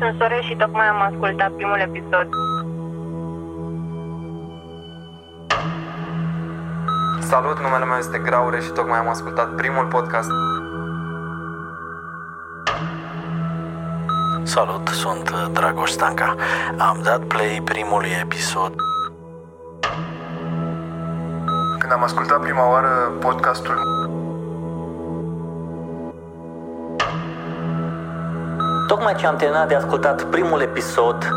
sunt Sore și tocmai am ascultat primul episod. Salut, numele meu este Graure și tocmai am ascultat primul podcast. Salut, sunt Dragoș Stanca. Am dat play primului episod. Când am ascultat prima oară podcastul Tocmai ce am terminat de ascultat primul episod,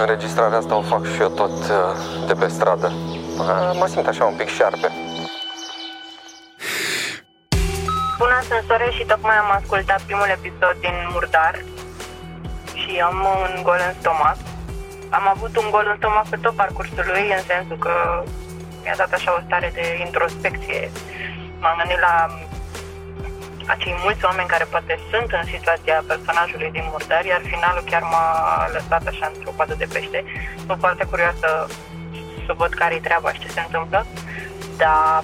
Înregistrarea asta o fac și eu tot uh, de pe stradă. Uh, Mă simt așa un pic șarpe. Bună, sunt Sore și tocmai am ascultat primul episod din Murdar și am un gol în stomac. Am avut un gol în stomac pe tot parcursul lui, în sensul că mi-a dat așa o stare de introspecție. M-am gândit la acei mulți oameni care poate sunt în situația personajului din Murdar, iar finalul chiar m-a lăsat așa într-o coadă de pește. Sunt foarte curioasă să văd care-i treaba și ce se întâmplă, dar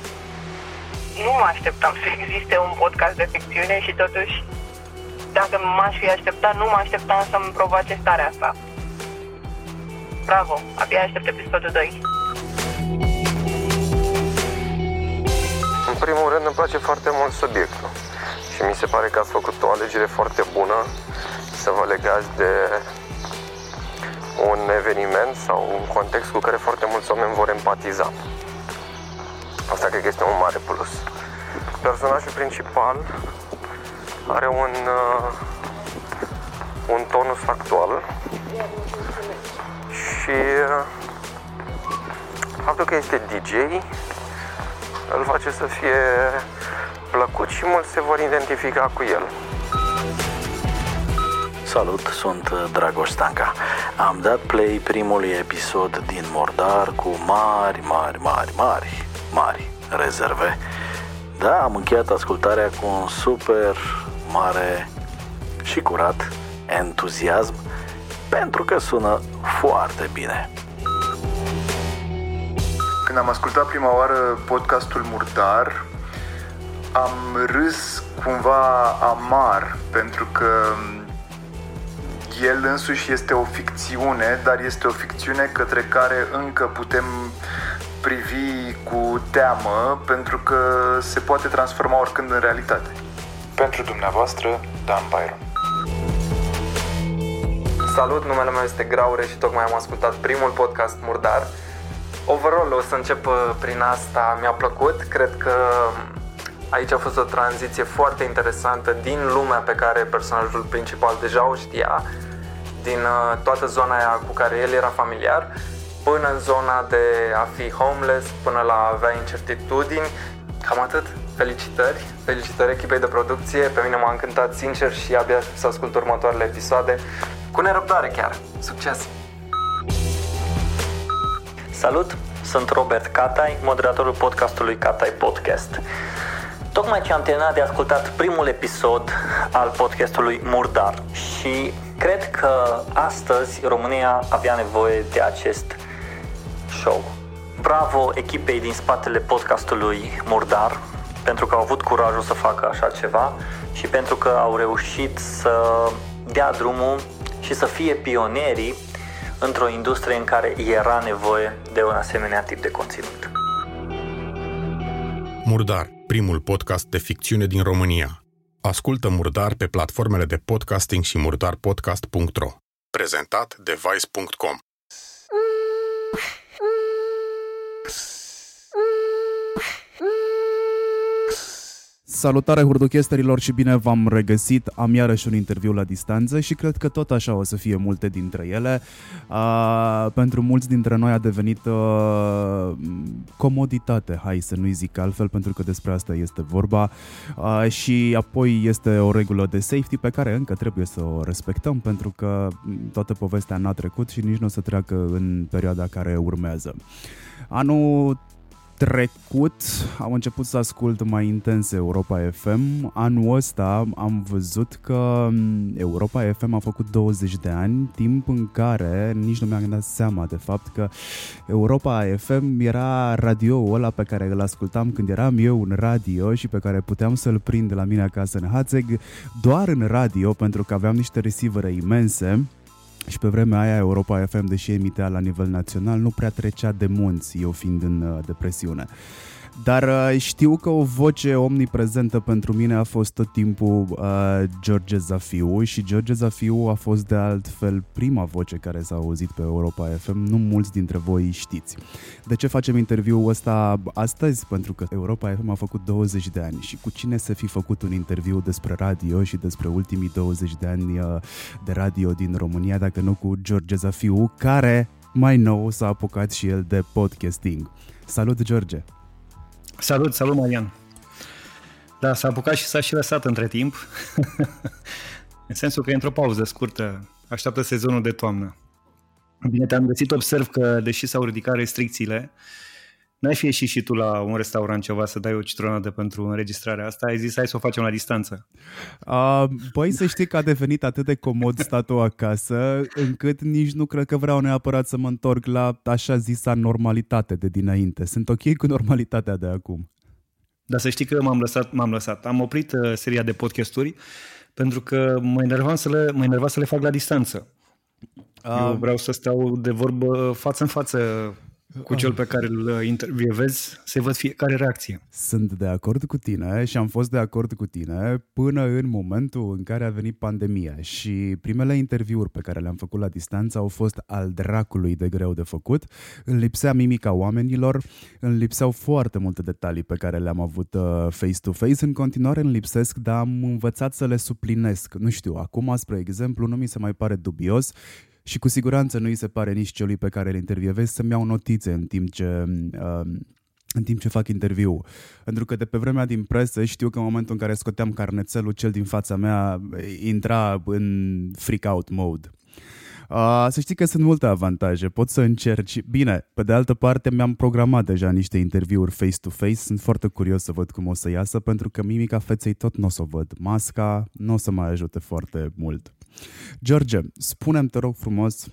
nu mă așteptam să existe un podcast de ficțiune și totuși dacă m-aș fi așteptat, nu mă așteptam să-mi provoace starea asta. Bravo, abia aștept episodul 2. În primul rând îmi place foarte mult subiectul și mi se pare că ați făcut o alegere foarte bună să vă legați de un eveniment sau un context cu care foarte mulți oameni vor empatiza. Asta cred că este un mare plus. Personajul principal are un, uh, un tonus actual și uh, faptul că este DJ îl face să fie plăcut și mulți se vor identifica cu el. Salut, sunt Dragoș Stanca. Am dat play primului episod din Mordar cu mari, mari, mari, mari, mari rezerve. Da, am încheiat ascultarea cu un super mare și curat entuziasm pentru că sună foarte bine. Când am ascultat prima oară podcastul Murdar, am râs cumva amar, pentru că el însuși este o ficțiune, dar este o ficțiune către care încă putem privi cu teamă, pentru că se poate transforma oricând în realitate. Pentru dumneavoastră, Dan Byron. Salut, numele meu este Graure și tocmai am ascultat primul podcast Murdar. Overall, o să încep uh, prin asta. Mi-a plăcut, cred că aici a fost o tranziție foarte interesantă din lumea pe care personajul principal deja o știa, din uh, toată zona aia cu care el era familiar, până în zona de a fi homeless, până la a avea incertitudini. Cam atât. Felicitări, felicitări echipei de producție, pe mine m-a încântat sincer și abia aștept să ascult următoarele episoade. Cu nerăbdare chiar. Succes! Salut, sunt Robert Catai, moderatorul podcastului Catai Podcast. Tocmai ce am terminat de ascultat primul episod al podcastului Murdar și cred că astăzi România avea nevoie de acest show. Bravo echipei din spatele podcastului Murdar pentru că au avut curajul să facă așa ceva și pentru că au reușit să dea drumul și să fie pionierii într-o industrie în care era nevoie de un asemenea tip de conținut. Murdar, primul podcast de ficțiune din România. Ascultă Murdar pe platformele de podcasting și murdarpodcast.ro. Prezentat de Vice.com. Salutare hurduchesterilor și bine v-am regăsit. Am iarăși un interviu la distanță și cred că tot așa o să fie multe dintre ele. Uh, pentru mulți dintre noi a devenit uh, comoditate, hai să nu-i zic altfel, pentru că despre asta este vorba. Uh, și apoi este o regulă de safety pe care încă trebuie să o respectăm, pentru că toată povestea n-a trecut și nici nu o să treacă în perioada care urmează. Anul trecut am început să ascult mai intens Europa FM. Anul ăsta am văzut că mm, Europa FM a făcut 20 de ani, timp în care nici nu mi-am dat seama de fapt că Europa FM era radioul ăla pe care îl ascultam când eram eu în radio și pe care puteam să-l prind la mine acasă în Hațeg doar în radio pentru că aveam niște receivere imense și pe vremea aia Europa FM, deși emitea la nivel național, nu prea trecea de munți, eu fiind în uh, depresiune. Dar uh, știu că o voce omniprezentă pentru mine a fost tot timpul uh, George Zafiu și George Zafiu a fost de altfel prima voce care s-a auzit pe Europa FM, nu mulți dintre voi știți. De ce facem interviul ăsta astăzi? Pentru că Europa FM a făcut 20 de ani și cu cine să fi făcut un interviu despre radio și despre ultimii 20 de ani uh, de radio din România, dacă nu cu George Zafiu, care mai nou s-a apucat și el de podcasting. Salut, George! Salut, salut Marian! Da, s-a apucat și s-a și lăsat între timp. în sensul că e într-o pauză scurtă, așteaptă sezonul de toamnă. Bine, te-am găsit, observ că, deși s-au ridicat restricțiile, N-ai fi ieșit și tu la un restaurant ceva să dai o citronadă pentru înregistrarea asta? Ai zis hai să o facem la distanță. Uh, băi, să știi că a devenit atât de comod statul acasă, încât nici nu cred că vreau neapărat să mă întorc la așa zisa normalitate de dinainte. Sunt ok cu normalitatea de acum. Dar să știi că m-am lăsat, m-am lăsat. Am oprit uh, seria de podcasturi pentru că mă enervam să le, mă enerva să le fac la distanță. Uh, Eu vreau să stau de vorbă față în față cu cel pe care îl intervievezi, să văd fiecare reacție. Sunt de acord cu tine și am fost de acord cu tine până în momentul în care a venit pandemia și primele interviuri pe care le-am făcut la distanță au fost al dracului de greu de făcut. Îmi lipsea mimica oamenilor, îmi lipseau foarte multe detalii pe care le-am avut uh, face-to-face. În continuare îmi lipsesc, dar am învățat să le suplinesc. Nu știu, acum, spre exemplu, nu mi se mai pare dubios și cu siguranță nu îi se pare nici celui pe care îl intervievezi să-mi iau notițe în timp ce uh, în timp ce fac interviu. Pentru că de pe vremea din presă știu că în momentul în care scoteam carnețelul, cel din fața mea intra în freak-out mode. Uh, să știi că sunt multe avantaje, poți să încerci. Bine, pe de altă parte mi-am programat deja niște interviuri face-to-face, sunt foarte curios să văd cum o să iasă, pentru că mimica feței tot nu o să o văd. Masca nu o să mai ajute foarte mult. George, spune-mi, te rog frumos,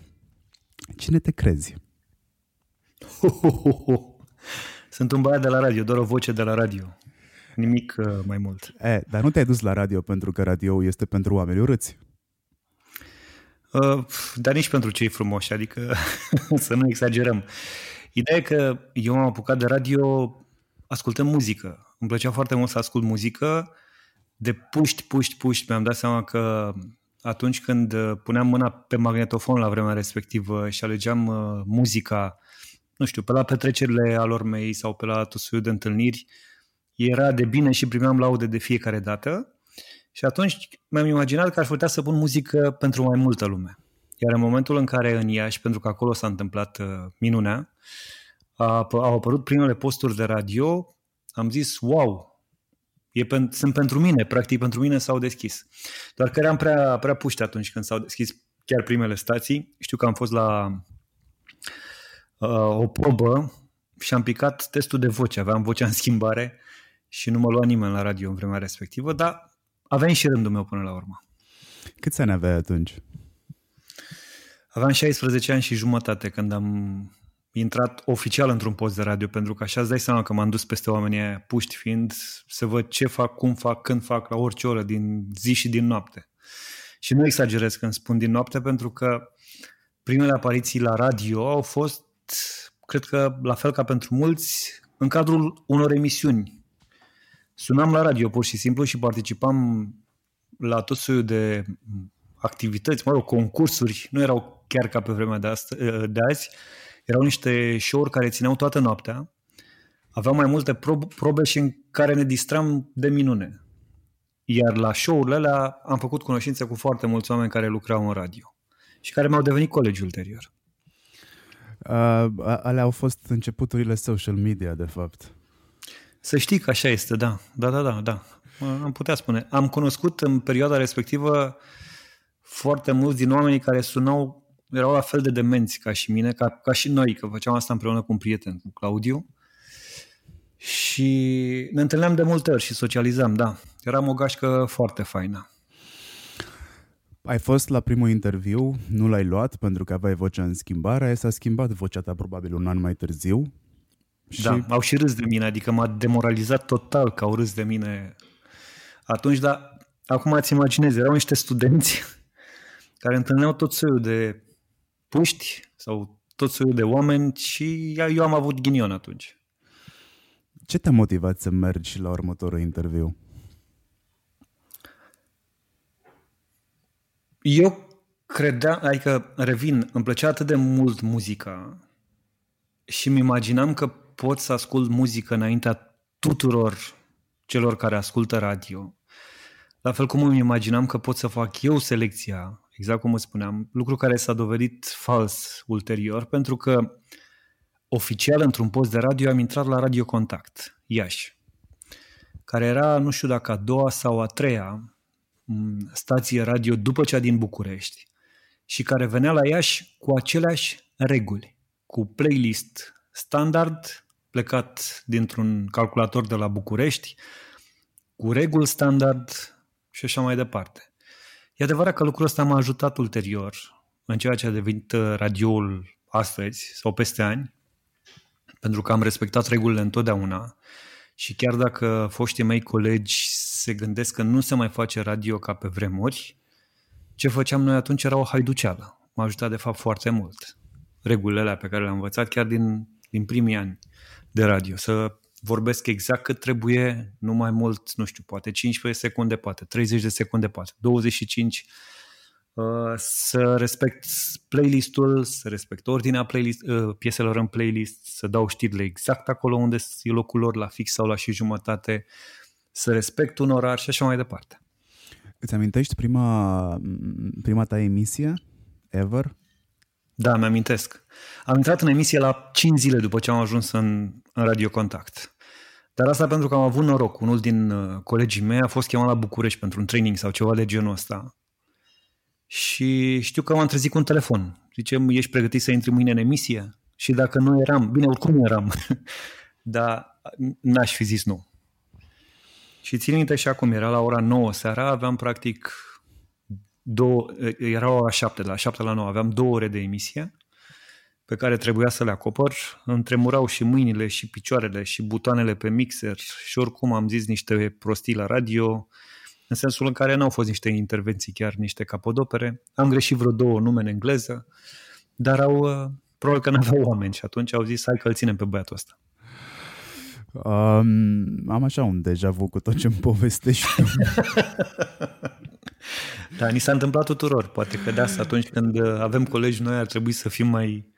cine te crezi? Sunt un băiat de la radio, doar o voce de la radio. Nimic uh, mai mult. E, dar nu te-ai dus la radio pentru că radio este pentru oameni urâți. Uh, dar nici pentru cei frumoși, adică să nu exagerăm. Ideea e că eu m-am apucat de radio ascultăm muzică. Îmi plăcea foarte mult să ascult muzică. De puști, puști, puști mi-am dat seama că atunci când uh, puneam mâna pe magnetofon la vremea respectivă și alegeam uh, muzica, nu știu, pe la petrecerile alor mei sau pe la tot de întâlniri, era de bine și primeam laude de fiecare dată și atunci mi-am imaginat că aș putea să pun muzică pentru mai multă lume. Iar în momentul în care în Iași, pentru că acolo s-a întâmplat uh, minunea, au apărut primele posturi de radio, am zis, wow, E pen, sunt pentru mine, practic pentru mine s-au deschis. Doar că eram prea, prea puști atunci când s-au deschis chiar primele stații. Știu că am fost la uh, o probă și am picat testul de voce. Aveam vocea în schimbare și nu mă lua nimeni la radio în vremea respectivă, dar aveam și rândul meu până la urmă. Câți ani aveai atunci? Aveam 16 ani și jumătate când am intrat oficial într-un post de radio, pentru că așa îți dai seama că m-am dus peste oamenii aia, puști fiind, să văd ce fac, cum fac, când fac, la orice oră, din zi și din noapte. Și nu exagerez când spun din noapte, pentru că primele apariții la radio au fost, cred că la fel ca pentru mulți, în cadrul unor emisiuni. Sunam la radio pur și simplu și participam la tot soiul de activități, mă rog, concursuri, nu erau chiar ca pe vremea de, astă, de azi, erau niște show-uri care țineau toată noaptea, aveau mai multe prob- probe și în care ne distram de minune. Iar la show-urile alea am făcut cunoștințe cu foarte mulți oameni care lucrau în radio și care mi-au devenit colegi ulterior. Uh, alea au fost începuturile social media, de fapt. Să știi că așa este, da. Da, da, da, da. Am putea spune. Am cunoscut în perioada respectivă foarte mulți din oamenii care sunau erau la fel de demenți ca și mine, ca, ca și noi, că făceam asta împreună cu un prieten, cu Claudiu. Și ne întâlneam de multe ori și socializam, da. Eram o gașcă foarte faină. Ai fost la primul interviu, nu l-ai luat pentru că aveai vocea în schimbare, s-a schimbat vocea ta probabil un an mai târziu. Și... Da, au și râs de mine, adică m-a demoralizat total că au râs de mine atunci, dar acum îți imaginezi, erau niște studenți care întâlneau tot soiul de puști sau tot soiul de oameni și eu am avut ghinion atunci. Ce te-a motivat să mergi la următorul interviu? Eu credeam, adică revin, îmi plăcea atât de mult muzica și mi imaginam că pot să ascult muzică înaintea tuturor celor care ascultă radio. La fel cum îmi imaginam că pot să fac eu selecția, exact cum îți spuneam, lucru care s-a dovedit fals ulterior, pentru că oficial într-un post de radio am intrat la Radio Contact, Iași, care era, nu știu dacă a doua sau a treia stație radio după cea din București și care venea la Iași cu aceleași reguli, cu playlist standard plecat dintr-un calculator de la București, cu reguli standard și așa mai departe. E adevărat că lucrul ăsta m-a ajutat ulterior în ceea ce a devenit uh, radioul astăzi sau peste ani, pentru că am respectat regulile întotdeauna și chiar dacă foștii mei colegi se gândesc că nu se mai face radio ca pe vremuri, ce făceam noi atunci era o haiduceală. M-a ajutat de fapt foarte mult. Regulile alea pe care le-am învățat chiar din, din primii ani de radio. Să vorbesc exact cât trebuie, nu mai mult, nu știu, poate 15 secunde, poate 30 de secunde, poate 25 uh, să respect playlistul, să respect ordinea playlist, uh, pieselor în playlist, să dau știrile exact acolo unde e locul lor, la fix sau la și jumătate, să respect un orar și așa mai departe. Îți amintești prima, prima ta emisie ever? Da, mi-amintesc. Am intrat în emisie la 5 zile după ce am ajuns în, în Radio Contact. Dar asta pentru că am avut noroc. Unul din uh, colegii mei a fost chemat la București pentru un training sau ceva de genul ăsta. Și știu că m-am trezit cu un telefon. Zice, ești pregătit să intri mâine în emisie? Și dacă nu eram, bine, oricum nu eram, dar n-aș fi zis nu. Și țin minte și acum, era la ora 9 seara, aveam practic două, era ora 7, de la 7 la 9, aveam două ore de emisie pe care trebuia să le acopăr. Îmi tremurau și mâinile și picioarele și butoanele pe mixer și oricum am zis niște prostii la radio, în sensul în care n-au fost niște intervenții, chiar niște capodopere. Am greșit vreo două nume în engleză, dar au, uh, probabil că n-aveau oameni și atunci au zis hai că îl ținem pe băiatul ăsta. Um, am așa un deja vu cu tot ce-mi povestești. da, ni s-a întâmplat tuturor. Poate că de asta atunci când avem colegi noi ar trebui să fim mai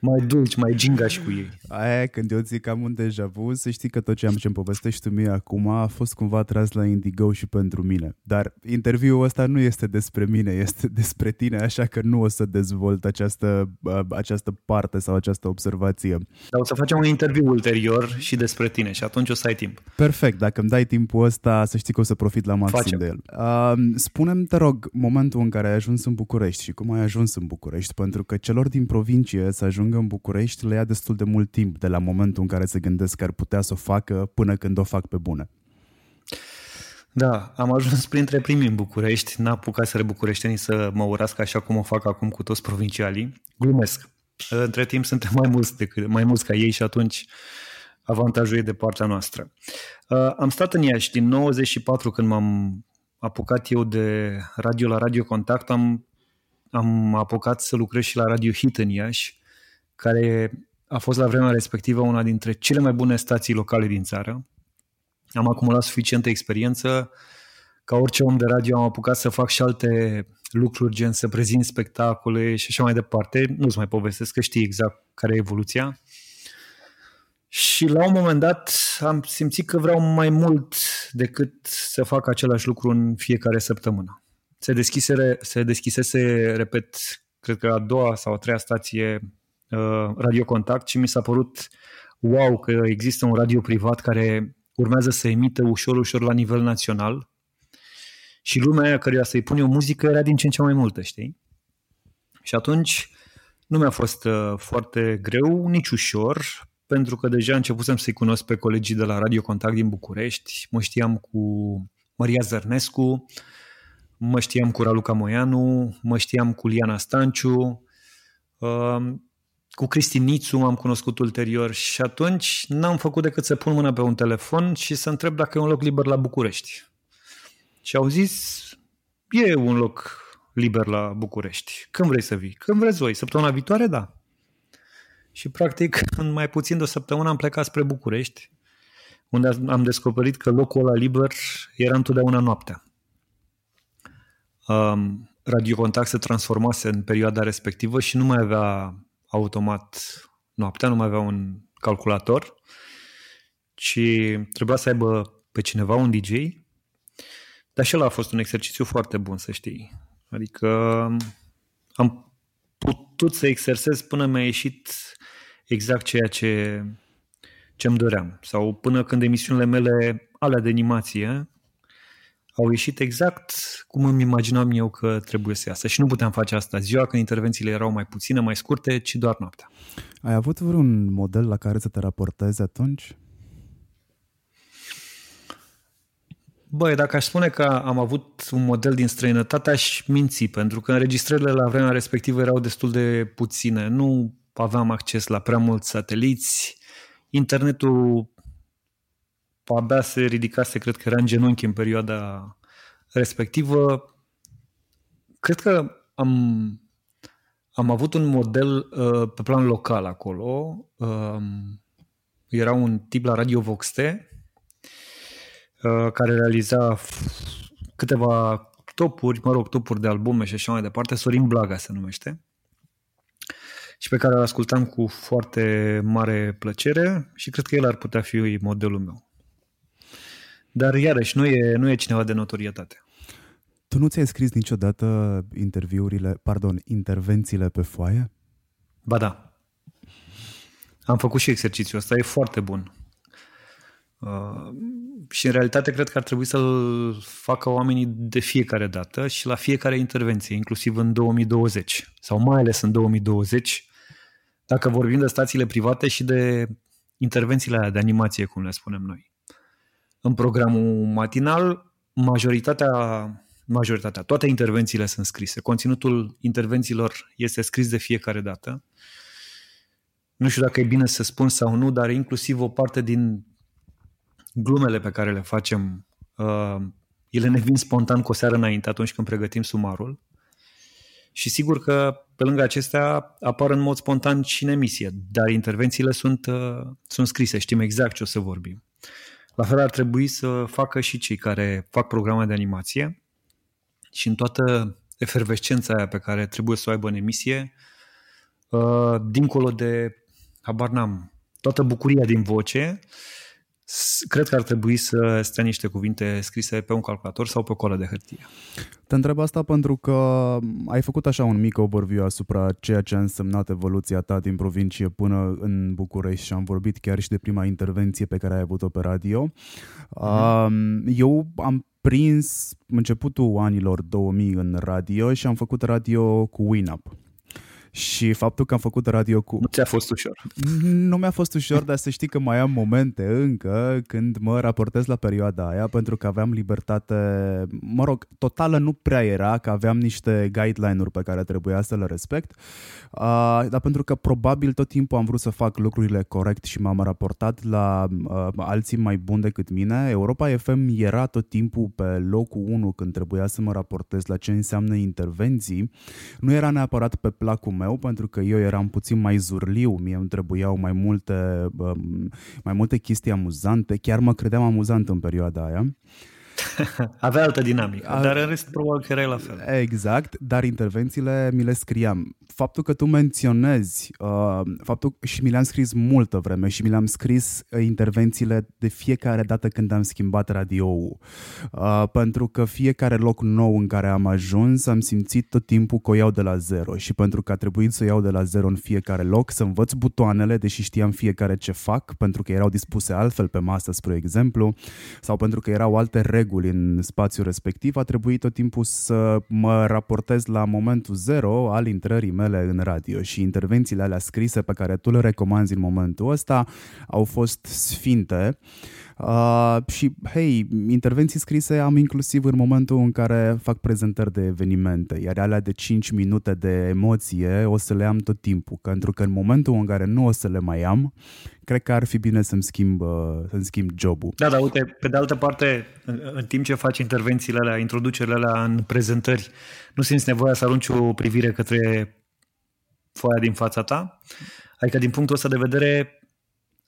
mai dulci, mai gingași cu ei. Aia când eu zic că am un deja vu, să știi că tot ce am ce-mi povestești tu mie acum a fost cumva tras la Indigo și pentru mine. Dar interviul ăsta nu este despre mine, este despre tine, așa că nu o să dezvolt această, această parte sau această observație. Dar o să facem un interviu ulterior și despre tine și atunci o să ai timp. Perfect, dacă îmi dai timpul ăsta, să știi că o să profit la maxim facem. de el. Uh, spune-mi, te rog, momentul în care ai ajuns în București și cum ai ajuns în București, pentru că celor din provincie să ajung ajungă în București le ia destul de mult timp de la momentul în care se gândesc că ar putea să o facă până când o fac pe bune. Da, am ajuns printre primii în București, n-a apucat să bucureștenii să mă urască așa cum o fac acum cu toți provincialii. Glumesc. Între timp suntem mai mulți, decât, mai mulți ca ei și atunci avantajul e de partea noastră. Uh, am stat în Iași din 94 când m-am apucat eu de radio la Radio Contact, am, am apucat să lucrez și la Radio Hit în Iași care a fost la vremea respectivă una dintre cele mai bune stații locale din țară. Am acumulat suficientă experiență. Ca orice om de radio am apucat să fac și alte lucruri, gen să prezint spectacole și așa mai departe. Nu-ți mai povestesc, că știi exact care e evoluția. Și la un moment dat am simțit că vreau mai mult decât să fac același lucru în fiecare săptămână. Se deschise, se deschisese, repet, cred că a doua sau a treia stație Uh, radio Contact și mi s-a părut wow că există un radio privat care urmează să emită ușor, ușor la nivel național și lumea aia căruia să-i pune o muzică era din ce în ce mai multă, știi? Și atunci nu mi-a fost uh, foarte greu, nici ușor. pentru că deja începusem să-i cunosc pe colegii de la Radio Contact din București. Mă știam cu Maria Zărnescu, mă știam cu Raluca Moianu, mă știam cu Liana Stanciu, um, cu Cristi Nițu m-am cunoscut ulterior și atunci n-am făcut decât să pun mâna pe un telefon și să întreb dacă e un loc liber la București. Și au zis, e un loc liber la București. Când vrei să vii? Când vreți voi. Săptămâna viitoare, da. Și practic, în mai puțin de o săptămână am plecat spre București, unde am descoperit că locul ăla liber era întotdeauna noaptea. Um, Radiocontact se transformase în perioada respectivă și nu mai avea automat noaptea, nu mai avea un calculator, ci trebuia să aibă pe cineva un DJ, dar și ăla a fost un exercițiu foarte bun, să știi. Adică am putut să exersez până mi-a ieșit exact ceea ce ce îmi doream. Sau până când emisiunile mele, alea de animație, au ieșit exact cum îmi imaginam eu că trebuie să iasă. Și nu puteam face asta ziua, când intervențiile erau mai puține, mai scurte, ci doar noaptea. Ai avut vreun model la care să te raportezi atunci? Băi, dacă aș spune că am avut un model din străinătate, aș minți, pentru că înregistrările la vremea respectivă erau destul de puține. Nu aveam acces la prea mulți sateliți, internetul abia se ridicase, cred că era în genunchi în perioada respectivă. Cred că am, am avut un model uh, pe plan local acolo. Uh, era un tip la Radio Voxte uh, care realiza câteva topuri, mă rog, topuri de albume și așa mai departe. Sorin Blaga se numește și pe care îl ascultam cu foarte mare plăcere și cred că el ar putea fi modelul meu. Dar iarăși nu e, nu e cineva de notorietate. Tu nu ți-ai scris niciodată interviurile, pardon, intervențiile pe foaie? Ba da. Am făcut și exercițiul ăsta, e foarte bun. Uh, și în realitate cred că ar trebui să-l facă oamenii de fiecare dată și la fiecare intervenție, inclusiv în 2020 sau mai ales în 2020, dacă vorbim de stațiile private și de intervențiile de animație, cum le spunem noi. În programul matinal, majoritatea, majoritatea, toate intervențiile sunt scrise. Conținutul intervențiilor este scris de fiecare dată. Nu știu dacă e bine să spun sau nu, dar inclusiv o parte din glumele pe care le facem, uh, ele ne vin spontan cu o seară înainte, atunci când pregătim sumarul. Și sigur că pe lângă acestea apar în mod spontan și în emisie, dar intervențiile sunt, uh, sunt scrise, știm exact ce o să vorbim. La fel ar trebui să facă și cei care fac programe de animație și în toată efervescența aia pe care trebuie să o aibă în emisie, uh, dincolo de, habar n-am, toată bucuria din voce, cred că ar trebui să stea niște cuvinte scrise pe un calculator sau pe o colă de hârtie. Te întreb asta pentru că ai făcut așa un mic overview asupra ceea ce a însemnat evoluția ta din provincie până în București și am vorbit chiar și de prima intervenție pe care ai avut-o pe radio. Mm-hmm. Eu am prins începutul anilor 2000 în radio și am făcut radio cu WinUp. Și faptul că am făcut radio cu... Nu ți-a fost ușor. Nu mi-a fost ușor, dar să știi că mai am momente încă când mă raportez la perioada aia pentru că aveam libertate, mă rog, totală nu prea era, că aveam niște guideline-uri pe care trebuia să le respect, uh, dar pentru că probabil tot timpul am vrut să fac lucrurile corect și m-am raportat la uh, alții mai buni decât mine. Europa FM era tot timpul pe locul 1 când trebuia să mă raportez la ce înseamnă intervenții. Nu era neapărat pe placul meu, pentru că eu eram puțin mai zurliu, mie îmi trebuiau mai multe, mai multe chestii amuzante, chiar mă credeam amuzant în perioada aia. Avea altă dinamică, A... dar în rest probabil că era la fel. Exact, dar intervențiile mi le scriam. Faptul că tu menționezi, uh, faptul și mi le-am scris multă vreme și mi le-am scris uh, intervențiile de fiecare dată când am schimbat radio-ul. Uh, pentru că fiecare loc nou în care am ajuns am simțit tot timpul că o iau de la zero și pentru că a trebuit să iau de la zero în fiecare loc, să învăț butoanele, deși știam fiecare ce fac, pentru că erau dispuse altfel pe masă, spre exemplu, sau pentru că erau alte reguli reguli în spațiul respectiv, a trebuit tot timpul să mă raportez la momentul zero al intrării mele în radio și intervențiile alea scrise pe care tu le recomanzi în momentul ăsta au fost sfinte. Uh, și, hei, intervenții scrise am inclusiv în momentul în care fac prezentări de evenimente, iar alea de 5 minute de emoție o să le am tot timpul, pentru că în momentul în care nu o să le mai am, cred că ar fi bine să-mi schimb, uh, să-mi schimb jobul. Da, dar uite, pe de altă parte, în, în timp ce faci intervențiile alea, introducerile alea în prezentări, nu simți nevoia să arunci o privire către foaia din fața ta? Adică, din punctul ăsta de vedere,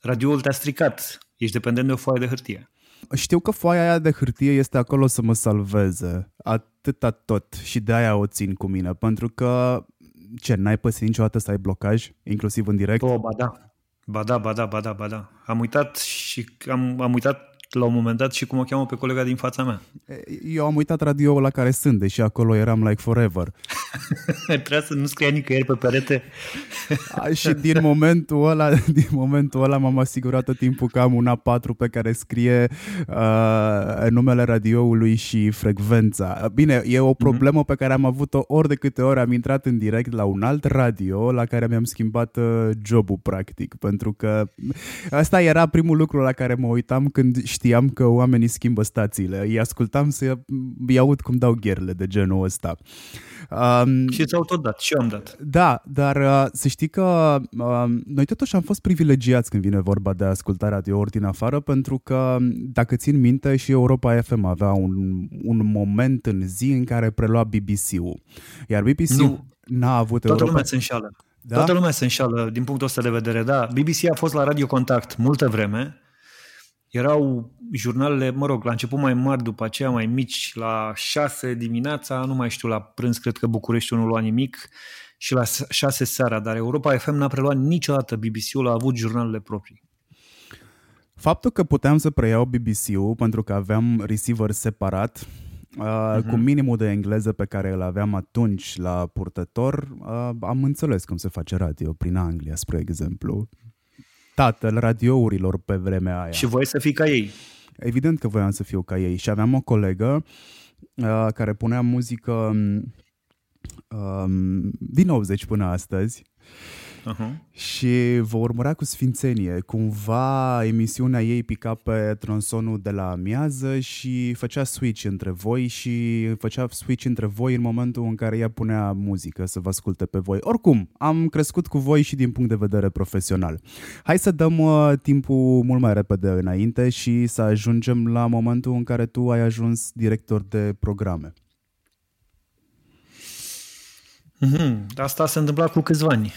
radioul te-a stricat Ești dependent de o foaie de hârtie. Știu că foaia aia de hârtie este acolo să mă salveze. Atâta tot. Și de aia o țin cu mine. Pentru că, ce, n-ai păsit niciodată să ai blocaj? Inclusiv în direct? Oh, ba da. Ba da, ba da, ba da, ba da. Am uitat și am, am uitat la un moment dat și cum o cheamă pe colega din fața mea. Eu am uitat radioul la care sunt, deși acolo eram like forever. Trebuia să nu scria nicăieri pe perete. și din momentul ăla, din momentul ăla m-am asigurat tot timpul că am un A4 pe care scrie uh, numele radioului și frecvența. Bine, e o problemă mm-hmm. pe care am avut-o ori de câte ori am intrat în direct la un alt radio la care mi-am schimbat uh, jobul practic, pentru că asta era primul lucru la care mă uitam când știam că oamenii schimbă stațiile. Îi ascultam să îi aud cum dau gherle de genul ăsta. Um, și ți-au tot dat, și eu am dat. Da, dar uh, să știi că uh, noi totuși am fost privilegiați când vine vorba de ascultarea de ori din afară, pentru că, dacă țin minte, și Europa FM avea un, un moment în zi în care prelua BBC-ul. Iar BBC-ul n-a avut Toată Europa... lumea se înșală. Da? Toată lumea se înșală din punctul ăsta de vedere, da. BBC a fost la Radio Contact multă vreme, erau jurnalele, mă rog, la început mai mari, după aceea mai mici, la 6 dimineața, nu mai știu, la prânz cred că București nu lua nimic și la 6 seara, dar Europa FM n-a preluat niciodată, BBC-ul a avut jurnalele proprii. Faptul că puteam să preiau BBC-ul pentru că aveam receiver separat, Uh, uh-huh. cu minimul de engleză pe care îl aveam atunci la purtător, uh, am înțeles cum se face radio prin Anglia, spre exemplu tatăl radiourilor pe vremea aia. Și voi să fii ca ei. Evident că voiam să fiu ca ei. Și aveam o colegă uh, care punea muzică um, din 80 până astăzi uh-huh. și vă urmărea cu sfințenie. Cumva emisiunea ei pica pe tronsonul de la amiază și făcea switch între voi și făcea switch între voi în momentul în care ea punea muzică să vă asculte pe voi. Oricum, am crescut cu voi și din punct de vedere profesional. Hai să dăm uh, timpul mult mai repede înainte și să ajungem la momentul în care tu ai ajuns director de programe. Mm-hmm. Asta s-a întâmplat cu câțiva ani.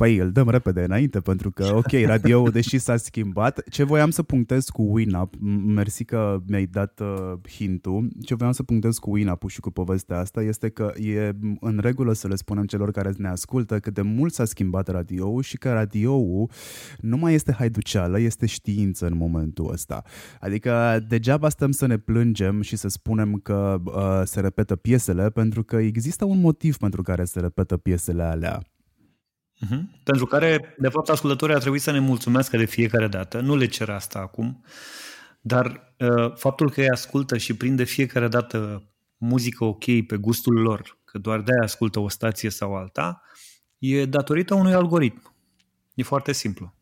Păi îl dăm repede înainte, pentru că, ok, radio deși s-a schimbat, ce voiam să punctez cu WinUp, mersi că mi-ai dat uh, hintul, ce voiam să punctez cu WinUp și cu povestea asta este că e în regulă să le spunem celor care ne ascultă cât de mult s-a schimbat radio și că radio nu mai este haiduceală, este știință în momentul ăsta. Adică degeaba stăm să ne plângem și să spunem că uh, se repetă piesele, pentru că există un motiv pentru care se repetă piesele alea. Uh-huh. Pentru care, de fapt, ascultătorii ar trebui să ne mulțumească de fiecare dată. Nu le cer asta acum, dar uh, faptul că ei ascultă și prinde fiecare dată muzică ok pe gustul lor, că doar de-aia ascultă o stație sau alta, e datorită unui algoritm. E foarte simplu.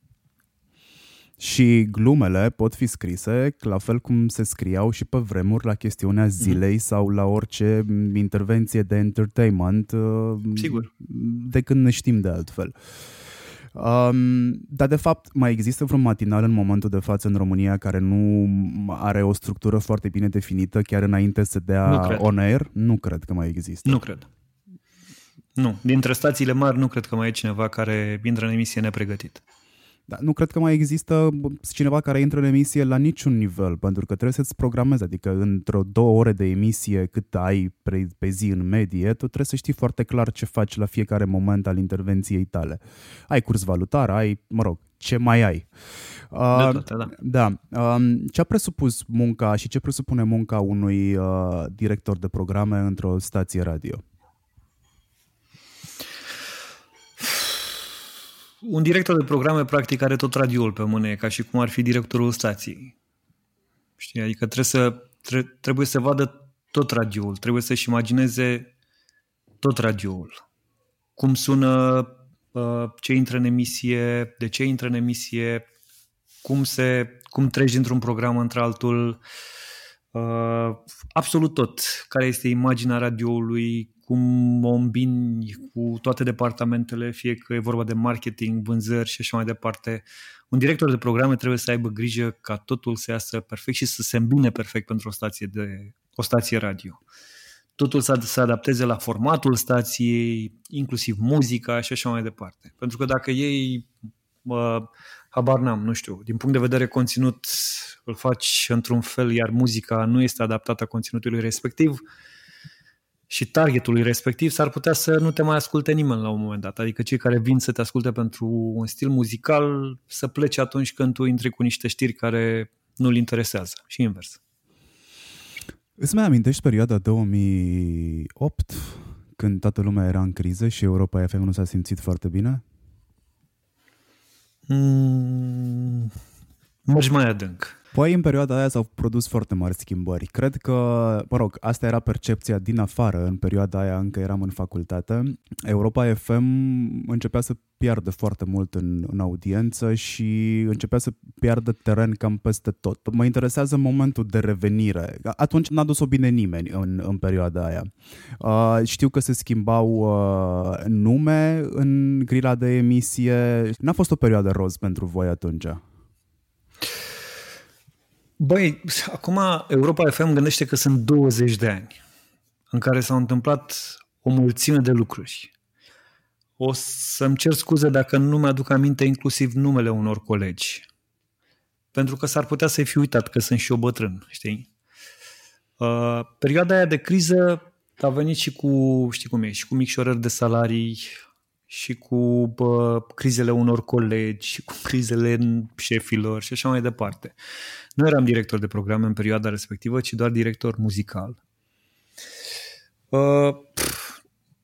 Și glumele pot fi scrise la fel cum se scriau și pe vremuri la chestiunea mhm. zilei mm. sau la orice intervenție de entertainment. Uh, Sigur. De când ne știm de altfel. Um, dar de fapt mai există vreun matinal în momentul de față în România care nu are o structură foarte bine definită chiar înainte să dea on air? Nu cred că mai există. Nu cred. Nu. Dintre stațiile mari nu cred că mai e cineva care intră în emisie nepregătit. Da, nu cred că mai există cineva care intră în emisie la niciun nivel, pentru că trebuie să-ți programezi, adică într-o două ore de emisie cât ai pe, pe zi în medie, tu trebuie să știi foarte clar ce faci la fiecare moment al intervenției tale. Ai curs valutar, ai, mă rog, ce mai ai. Uh, toate, da. da. Uh, ce a presupus munca și ce presupune munca unui uh, director de programe într-o stație radio? Un director de programe practic are tot radioul pe mâne, ca și cum ar fi directorul stației. Știi? Adică trebuie să tre- trebuie să vadă tot radioul, trebuie să-și imagineze tot radioul. Cum sună, uh, ce intră în emisie, de ce intră în emisie, cum, se, cum treci dintr-un program într-altul, uh, absolut tot. Care este imaginea radioului, cum o îmbini cu toate departamentele, fie că e vorba de marketing, vânzări și așa mai departe. Un director de programe trebuie să aibă grijă ca totul să iasă perfect și să se îmbine perfect pentru o stație, de, o stație radio. Totul să se adapteze la formatul stației, inclusiv muzica și așa mai departe. Pentru că dacă ei, uh, habar n-am, nu știu, din punct de vedere conținut îl faci într-un fel, iar muzica nu este adaptată conținutului respectiv, uh, și targetului respectiv, s-ar putea să nu te mai asculte nimeni la un moment dat. Adică cei care vin să te asculte pentru un stil muzical să plece atunci când tu intri cu niște știri care nu-l interesează și invers. Îți mai amintești perioada 2008 când toată lumea era în criză și Europa FM nu s-a simțit foarte bine? Mm, mergi mai adânc. Păi în perioada aia s-au produs foarte mari schimbări. Cred că, mă rog, asta era percepția din afară în perioada aia încă eram în facultate. Europa FM începea să piardă foarte mult în, în audiență și începea să piardă teren cam peste tot. Mă interesează momentul de revenire. Atunci n-a dus-o bine nimeni în, în perioada aia. Uh, știu că se schimbau uh, nume în grila de emisie. N-a fost o perioadă roz pentru voi atunci. Băi, acum Europa FM gândește că sunt 20 de ani în care s-au întâmplat o mulțime de lucruri. O să-mi cer scuze dacă nu mi-aduc aminte inclusiv numele unor colegi. Pentru că s-ar putea să-i fi uitat că sunt și eu bătrân, știi? Uh, perioada aia de criză a venit și cu, știi cum e, și cu micșorări de salarii, și cu bă, crizele unor colegi, și cu crizele șefilor și așa mai departe. Nu eram director de programe în perioada respectivă, ci doar director muzical. Uh, pf,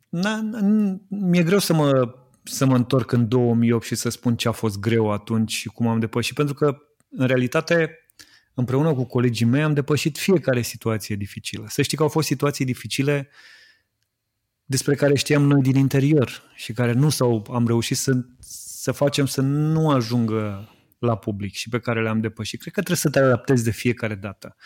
na, na, mi-e greu să mă, să mă întorc în 2008 și să spun ce a fost greu atunci și cum am depășit, pentru că, în realitate, împreună cu colegii mei am depășit fiecare situație dificilă. Să știi că au fost situații dificile despre care știam noi din interior și care nu s-au, am reușit să, să facem să nu ajungă la public și pe care le-am depășit. Cred că trebuie să te adaptezi de fiecare dată.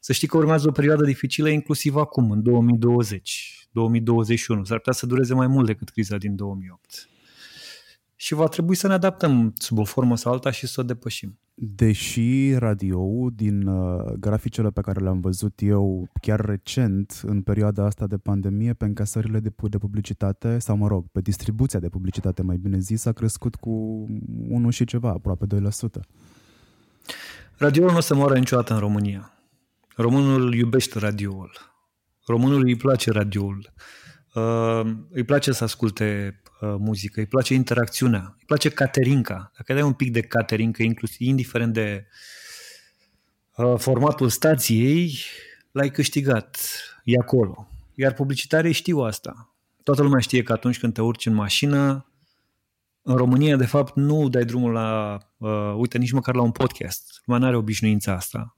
Să știi că urmează o perioadă dificilă inclusiv acum, în 2020, 2021. S-ar putea să dureze mai mult decât criza din 2008 și va trebui să ne adaptăm sub o formă sau alta și să o depășim. Deși radio din uh, graficele pe care le-am văzut eu chiar recent, în perioada asta de pandemie, pe încasările de, de publicitate, sau mă rog, pe distribuția de publicitate, mai bine zis, a crescut cu 1 și ceva, aproape 2%. Radioul nu se moare niciodată în România. Românul iubește radioul. Românul îi place radioul. Uh, îi place să asculte uh, muzică, îi place interacțiunea, îi place caterinca. Dacă dai un pic de caterincă, inclusiv indiferent de uh, formatul stației, l-ai câștigat. E acolo. Iar publicitarii știu asta. Toată lumea știe că atunci când te urci în mașină, în România, de fapt, nu dai drumul la, uh, uite, nici măcar la un podcast. Lumea nu are obișnuința asta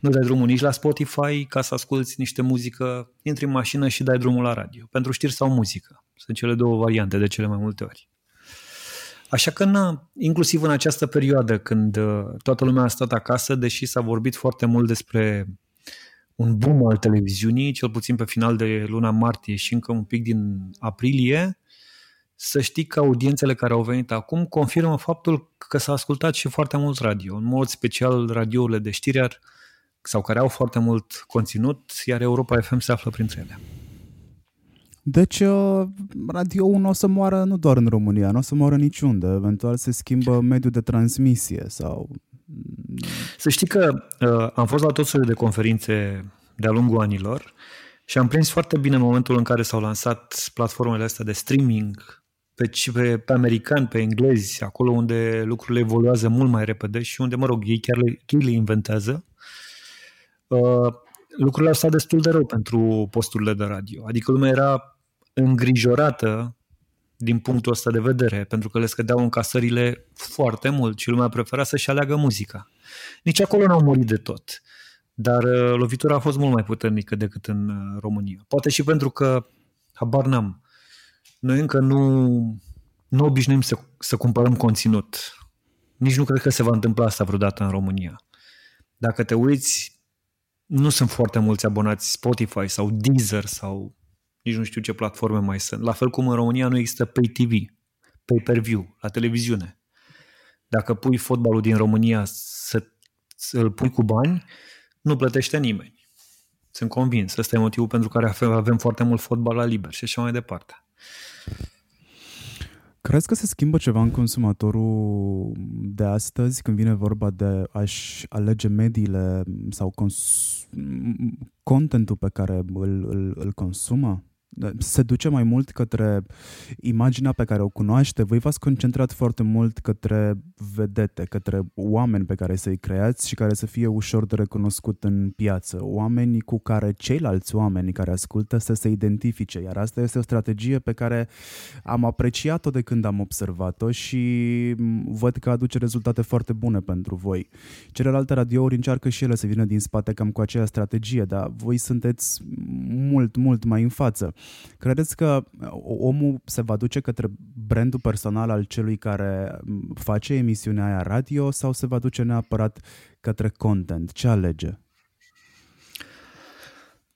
nu dai drumul nici la Spotify ca să asculti niște muzică, intri în mașină și dai drumul la radio, pentru știri sau muzică. Sunt cele două variante de cele mai multe ori. Așa că, na, inclusiv în această perioadă, când uh, toată lumea a stat acasă, deși s-a vorbit foarte mult despre un boom al televiziunii, cel puțin pe final de luna martie și încă un pic din aprilie, să știi că audiențele care au venit acum confirmă faptul că s-a ascultat și foarte mult radio. În mod special, radiourile de știri ar sau care au foarte mult conținut, iar Europa FM se află printre ele. Deci uh, radio nu o să moară nu doar în România, nu o să moară niciunde. Eventual se schimbă mediul de transmisie sau... Să știi că uh, am fost la tot soiul de conferințe de-a lungul anilor și am prins foarte bine momentul în care s-au lansat platformele astea de streaming pe, pe, pe american, pe englezi, acolo unde lucrurile evoluează mult mai repede și unde, mă rog, ei chiar le, chiar le inventează. Uh, lucrurile au stat destul de rău pentru posturile de radio. Adică lumea era îngrijorată din punctul ăsta de vedere, pentru că le scădeau încasările foarte mult și lumea prefera să-și aleagă muzica. Nici acolo n-au murit de tot. dar uh, lovitura a fost mult mai puternică decât în uh, România. Poate și pentru că, habar n-am, noi încă nu, nu obișnuim să, să cumpărăm conținut. Nici nu cred că se va întâmpla asta vreodată în România. Dacă te uiți, nu sunt foarte mulți abonați Spotify sau Deezer sau nici nu știu ce platforme mai sunt. La fel cum în România nu există pay TV, pay-per-view, la televiziune. Dacă pui fotbalul din România să, să îl pui cu bani, nu plătește nimeni. Sunt convins. Ăsta e motivul pentru care avem foarte mult fotbal la liber și așa mai departe. Crezi că se schimbă ceva în consumatorul de astăzi când vine vorba de a-și alege mediile sau cons- contentul pe care îl, îl, îl consumă? Se duce mai mult către imaginea pe care o cunoaște. Voi v-ați concentrat foarte mult către vedete, către oameni pe care să-i creați și care să fie ușor de recunoscut în piață. Oameni cu care ceilalți oameni care ascultă să se identifice. Iar asta este o strategie pe care am apreciat-o de când am observat-o și văd că aduce rezultate foarte bune pentru voi. Celelalte radiouri încearcă și ele să vină din spate cam cu aceeași strategie, dar voi sunteți mult, mult mai în față. Credeți că omul se va duce către brandul personal al celui care face emisiunea aia radio sau se va duce neapărat către content? Ce alege?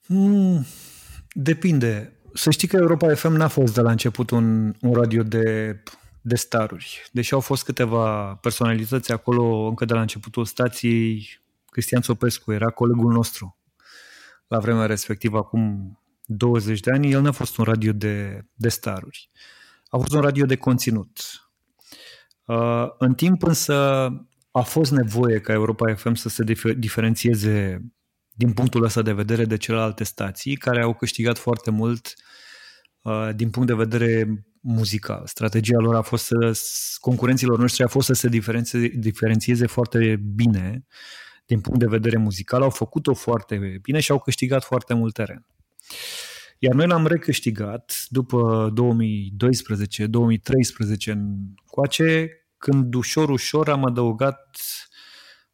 Mm, depinde. Să știi că Europa FM n-a fost de la început un, un radio de, de staruri. Deși au fost câteva personalități acolo încă de la începutul stației, Cristian Sopescu era colegul nostru la vremea respectivă, acum 20 de ani, el n-a fost un radio de, de staruri. A fost un radio de conținut. Uh, în timp însă a fost nevoie ca Europa FM să se diferențieze din punctul ăsta de vedere de celelalte stații care au câștigat foarte mult uh, din punct de vedere muzical. Strategia lor a fost să, concurenților noștri a fost să se diferențieze, diferențieze foarte bine din punct de vedere muzical, au făcut-o foarte bine și au câștigat foarte mult teren. Iar noi l-am recâștigat după 2012-2013 în coace, când ușor, ușor am adăugat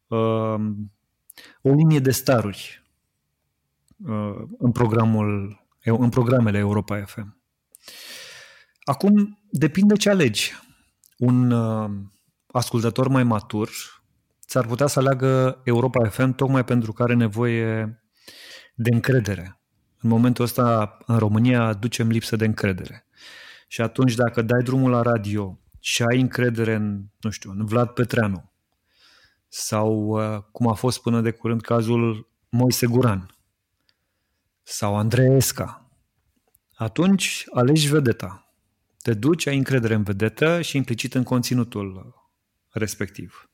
uh, o linie de staruri uh, în, programul, în programele Europa FM. Acum, depinde ce alegi. Un uh, ascultător mai matur ți-ar putea să aleagă Europa FM tocmai pentru că are nevoie de încredere în momentul ăsta, în România, ducem lipsă de încredere. Și atunci, dacă dai drumul la radio și ai încredere în, nu știu, în Vlad Petreanu sau uh, cum a fost până de curând cazul Moise Guran sau Andrei Esca, atunci alegi vedeta. Te duci, ai încredere în vedetă și implicit în conținutul respectiv.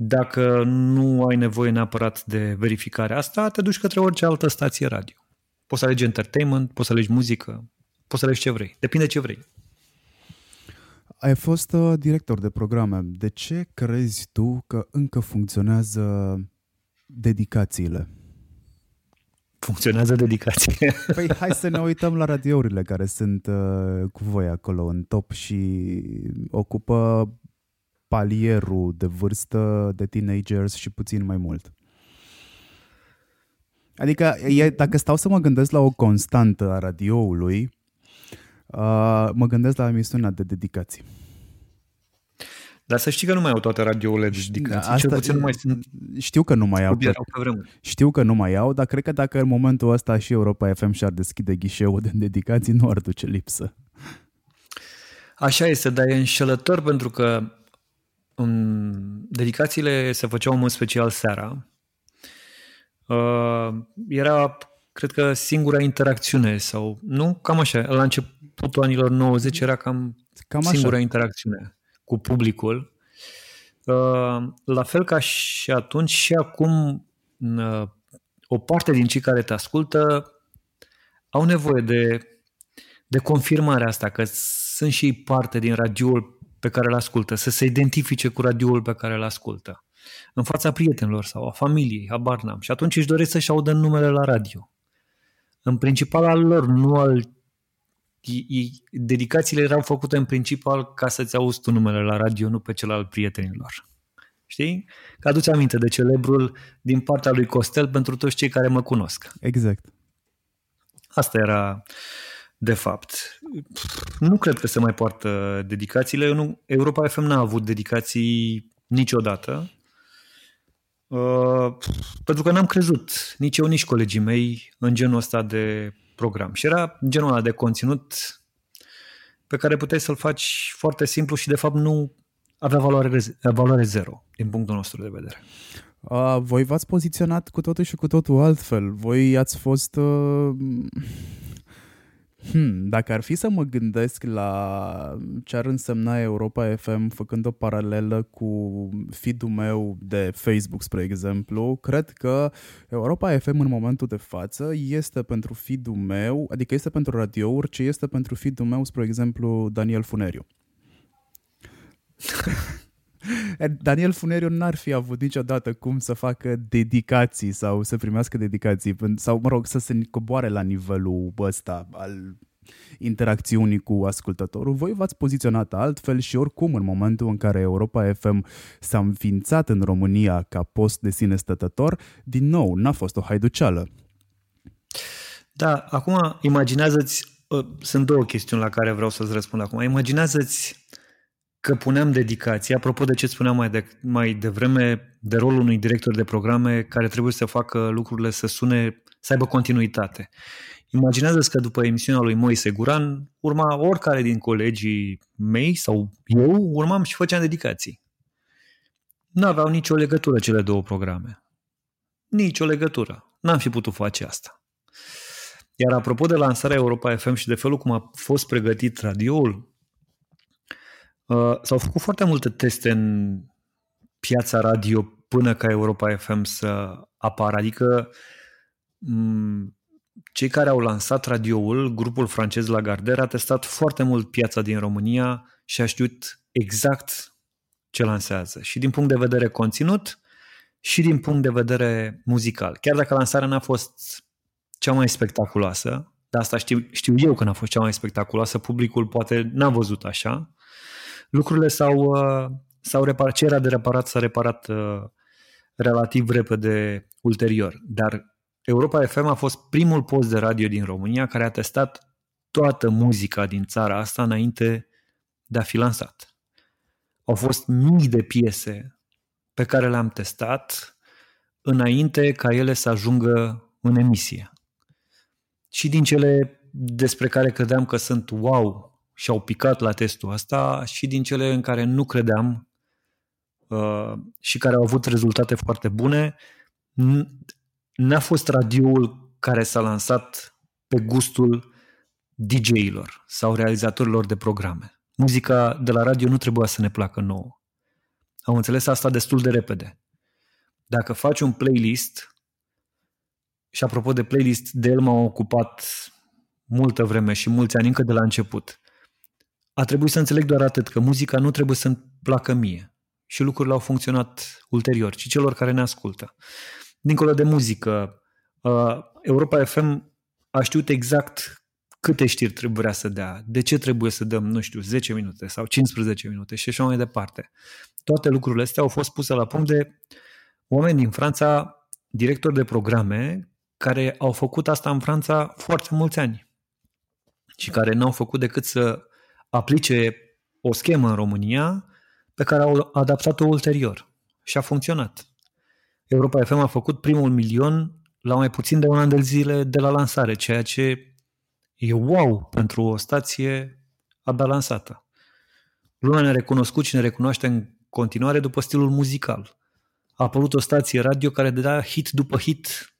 Dacă nu ai nevoie neapărat de verificarea asta, te duci către orice altă stație radio. Poți să alegi entertainment, poți să alegi muzică, poți să alegi ce vrei. Depinde ce vrei. Ai fost uh, director de programe. De ce crezi tu că încă funcționează dedicațiile? Funcționează dedicație. Păi hai să ne uităm la radiourile care sunt uh, cu voi acolo în top și ocupă palierul de vârstă de teenagers și puțin mai mult. Adică, e, dacă stau să mă gândesc la o constantă a radioului, uh, mă gândesc la emisiunea de dedicații. Dar să știi că nu mai au toate radiourile de dedicații. Asta, Cel puțin nu mai sunt... Știu că nu mai au. Pe, știu că nu mai au, dar cred că dacă în momentul ăsta și Europa FM și-ar deschide ghișeul de dedicații, nu ar duce lipsă. Așa este, dar e înșelător pentru că um, dedicațiile se făceau în mod special seara uh, era, cred că, singura interacțiune sau, nu? Cam așa. La începutul anilor 90 era cam, cam singura așa. interacțiune cu publicul. Uh, la fel ca și atunci și acum uh, o parte din cei care te ascultă au nevoie de, de confirmarea asta, că sunt și parte din radioul pe care îl ascultă, să se identifice cu radioul pe care îl ascultă în fața prietenilor sau a familiei, habar n-am. Și atunci își doresc să-și audă numele la radio. În principal al lor, nu al... Dedicațiile erau făcute în principal ca să-ți auzi tu numele la radio, nu pe cel al prietenilor. Știi? Că aduce aminte de celebrul din partea lui Costel pentru toți cei care mă cunosc. Exact. Asta era de fapt. Nu cred că se mai poartă dedicațiile. Eu nu, Europa FM n-a avut dedicații niciodată. Uh, pentru că n-am crezut, nici eu, nici colegii mei, în genul ăsta de program. Și era genul ăla de conținut pe care puteai să-l faci foarte simplu și de fapt nu avea valoare, valoare zero din punctul nostru de vedere. Uh, voi v-ați poziționat cu totul și cu totul altfel. Voi ați fost uh, Hmm, dacă ar fi să mă gândesc la ce ar însemna Europa FM făcând o paralelă cu feed-ul meu de Facebook, spre exemplu, cred că Europa FM în momentul de față este pentru feed-ul meu, adică este pentru radiouri, ce este pentru feed-ul meu, spre exemplu, Daniel Funeriu. Daniel Funeriu n-ar fi avut niciodată cum să facă dedicații sau să primească dedicații sau, mă rog, să se coboare la nivelul ăsta al interacțiunii cu ascultătorul. Voi v-ați poziționat altfel și oricum în momentul în care Europa FM s-a înființat în România ca post de sine stătător, din nou, n-a fost o haiduceală. Da, acum imaginează-ți, ă, sunt două chestiuni la care vreau să-ți răspund acum. Imaginează-ți că puneam dedicație, apropo de ce spuneam mai, de, mai devreme, de rolul unui director de programe care trebuie să facă lucrurile să sune, să aibă continuitate. Imaginează-ți că după emisiunea lui Moise Guran urma oricare din colegii mei sau eu urmam și făceam dedicații. Nu aveau nicio legătură cele două programe. Nici o legătură. N-am fi putut face asta. Iar apropo de lansarea Europa FM și de felul cum a fost pregătit radioul, uh, s-au făcut foarte multe teste în piața radio până ca Europa FM să apară. Adică cei care au lansat radioul, grupul francez Lagardère, a testat foarte mult piața din România și a știut exact ce lansează. Și din punct de vedere conținut, și din punct de vedere muzical. Chiar dacă lansarea n-a fost cea mai spectaculoasă, dar asta știu, știu eu că n-a fost cea mai spectaculoasă, publicul poate n-a văzut așa, lucrurile s-au, uh, s-au reparat, ce era de reparat s-a reparat uh, relativ repede ulterior. Dar Europa FM a fost primul post de radio din România care a testat toată muzica din țara asta înainte de a fi lansat. Au fost mii de piese pe care le-am testat înainte ca ele să ajungă în emisie. Și din cele despre care credeam că sunt wow și au picat la testul ăsta și din cele în care nu credeam uh, și care au avut rezultate foarte bune, n-a fost radioul care s-a lansat pe gustul DJ-ilor sau realizatorilor de programe. Muzica de la radio nu trebuia să ne placă nouă. Am înțeles asta destul de repede. Dacă faci un playlist, și apropo de playlist, de el m-am ocupat multă vreme și mulți ani încă de la început, a trebuit să înțeleg doar atât, că muzica nu trebuie să-mi placă mie. Și lucrurile au funcționat ulterior, ci celor care ne ascultă dincolo de muzică, uh, Europa FM a știut exact câte știri trebuia să dea, de ce trebuie să dăm, nu știu, 10 minute sau 15 minute și așa mai departe. Toate lucrurile astea au fost puse la punct de oameni din Franța, directori de programe, care au făcut asta în Franța foarte mulți ani și care n-au făcut decât să aplice o schemă în România pe care au adaptat-o ulterior și a funcționat. Europa FM a făcut primul milion la mai puțin de un an de zile de la lansare, ceea ce e wow pentru o stație abia lansată. Lumea ne-a recunoscut și ne recunoaște în continuare după stilul muzical. A apărut o stație radio care dădea hit după hit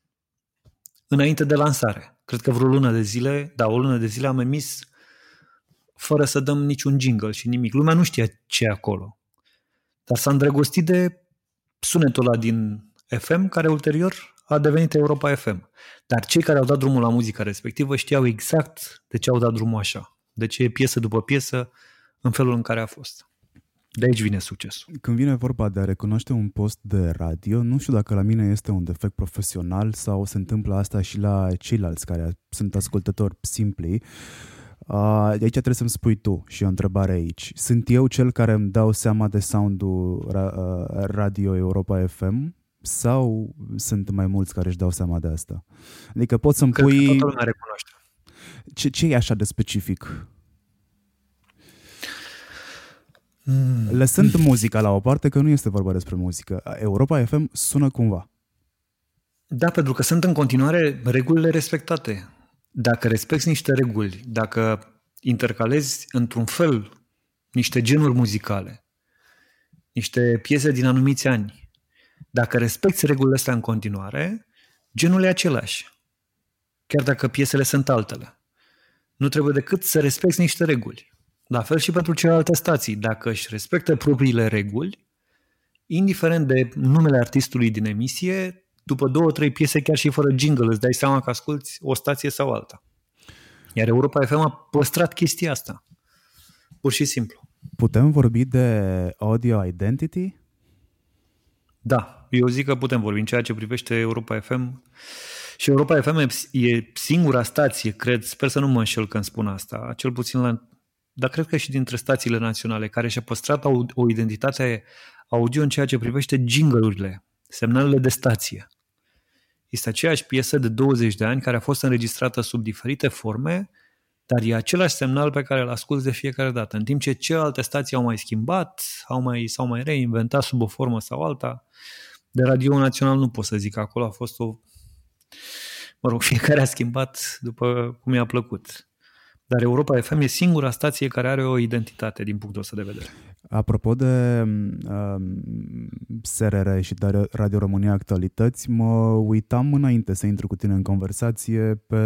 înainte de lansare. Cred că vreo lună de zile, da, o lună de zile am emis fără să dăm niciun jingle și nimic. Lumea nu știa ce e acolo. Dar s-a îndrăgostit de sunetul ăla din FM, care ulterior a devenit Europa FM. Dar cei care au dat drumul la muzica respectivă știau exact de ce au dat drumul așa. De ce e piesă după piesă în felul în care a fost. De aici vine succesul. Când vine vorba de a recunoaște un post de radio, nu știu dacă la mine este un defect profesional sau se întâmplă asta și la ceilalți care sunt ascultători simpli. Uh, de aici trebuie să-mi spui tu și o întrebare aici. Sunt eu cel care îmi dau seama de soundul ra- uh, Radio Europa FM sau sunt mai mulți care își dau seama de asta? Adică poți să-mi Cred că pui... toată lumea recunoaște. Ce, ce e așa de specific? Mm. Lăsând muzica la o parte, că nu este vorba despre muzică, Europa FM sună cumva. Da, pentru că sunt în continuare regulile respectate. Dacă respecti niște reguli, dacă intercalezi într-un fel niște genuri muzicale, niște piese din anumiți ani, dacă respecti regulile astea în continuare, genul e același. Chiar dacă piesele sunt altele. Nu trebuie decât să respecti niște reguli. La fel și pentru celelalte stații. Dacă își respectă propriile reguli, indiferent de numele artistului din emisie, după două, trei piese, chiar și fără jingle, îți dai seama că asculti o stație sau alta. Iar Europa FM a păstrat chestia asta. Pur și simplu. Putem vorbi de audio identity? Da, eu zic că putem vorbi în ceea ce privește Europa FM. Și Europa FM e singura stație, cred, sper să nu mă înșel când spun asta, cel puțin la dar cred că și dintre stațiile naționale, care și-a păstrat o identitate audio în ceea ce privește jingle-urile, semnalele de stație. Este aceeași piesă de 20 de ani care a fost înregistrată sub diferite forme, dar e același semnal pe care îl asculți de fiecare dată, în timp ce celelalte stații au mai schimbat, au mai, s-au mai reinventat sub o formă sau alta. De radio național nu pot să zic, acolo a fost o... Mă rog, fiecare a schimbat după cum i-a plăcut. Dar Europa FM e singura stație care are o identitate din punctul ăsta de vedere. Apropo de uh, SRR și de Radio România Actualități, mă uitam înainte să intru cu tine în conversație pe...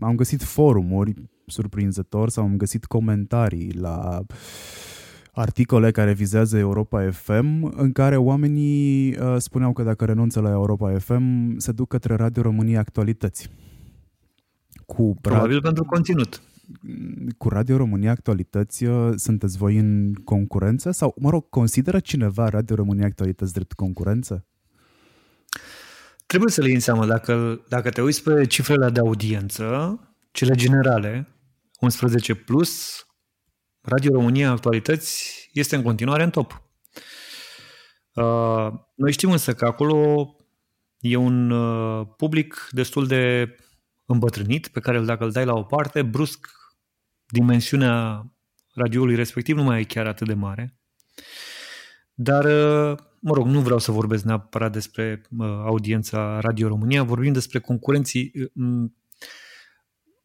Am găsit forumuri surprinzător sau am găsit comentarii la articole care vizează Europa FM, în care oamenii uh, spuneau că dacă renunță la Europa FM, se duc către Radio România Actualități. Cu Probabil rad... pentru conținut cu Radio România Actualități uh, sunteți voi în concurență? Sau, mă rog, consideră cineva Radio România Actualități drept concurență? Trebuie să le iei în seamă. Dacă, dacă te uiți pe cifrele de audiență, cele generale, 11+, plus, Radio România Actualități este în continuare în top. Uh, noi știm însă că acolo e un uh, public destul de îmbătrânit, pe care dacă îl dai la o parte, brusc dimensiunea radioului respectiv nu mai e chiar atât de mare. Dar, uh, mă rog, nu vreau să vorbesc neapărat despre uh, audiența Radio România, vorbim despre concurenții. Uh,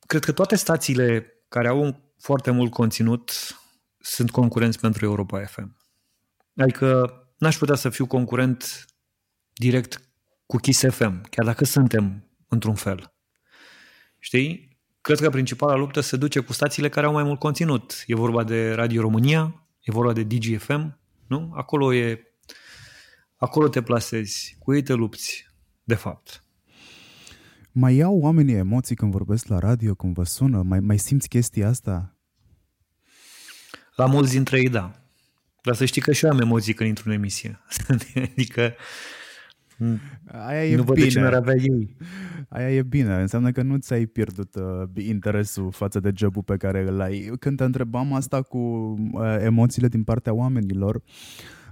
cred că toate stațiile care au foarte mult conținut sunt concurenți pentru Europa FM. Adică n-aș putea să fiu concurent direct cu Kiss FM, chiar dacă suntem într-un fel. Știi? Cred că principala luptă se duce cu stațiile care au mai mult conținut. E vorba de Radio România, e vorba de DGFM, nu? Acolo e acolo te plasezi, cu ei te lupți, de fapt. Mai iau oamenii emoții când vorbesc la radio, când vă sună? Mai, mai simți chestia asta? La mulți dintre ei, da. Dar să știi că și eu am emoții când intru în emisie. adică Aia e nu bine. ce avea ei. Aia e bine. Înseamnă că nu ți-ai pierdut uh, interesul față de jobul pe care îl ai. Când te întrebam asta cu uh, emoțiile din partea oamenilor,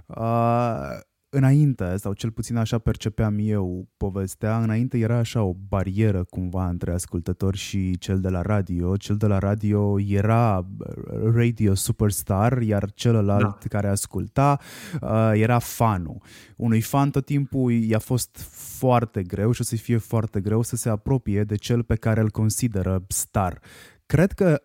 uh, înainte, sau cel puțin așa percepeam eu povestea, înainte era așa o barieră cumva între ascultător și cel de la radio. Cel de la radio era radio superstar, iar celălalt da. care asculta uh, era fanul. Unui fan tot timpul i-a fost foarte greu și o să fie foarte greu să se apropie de cel pe care îl consideră star. Cred că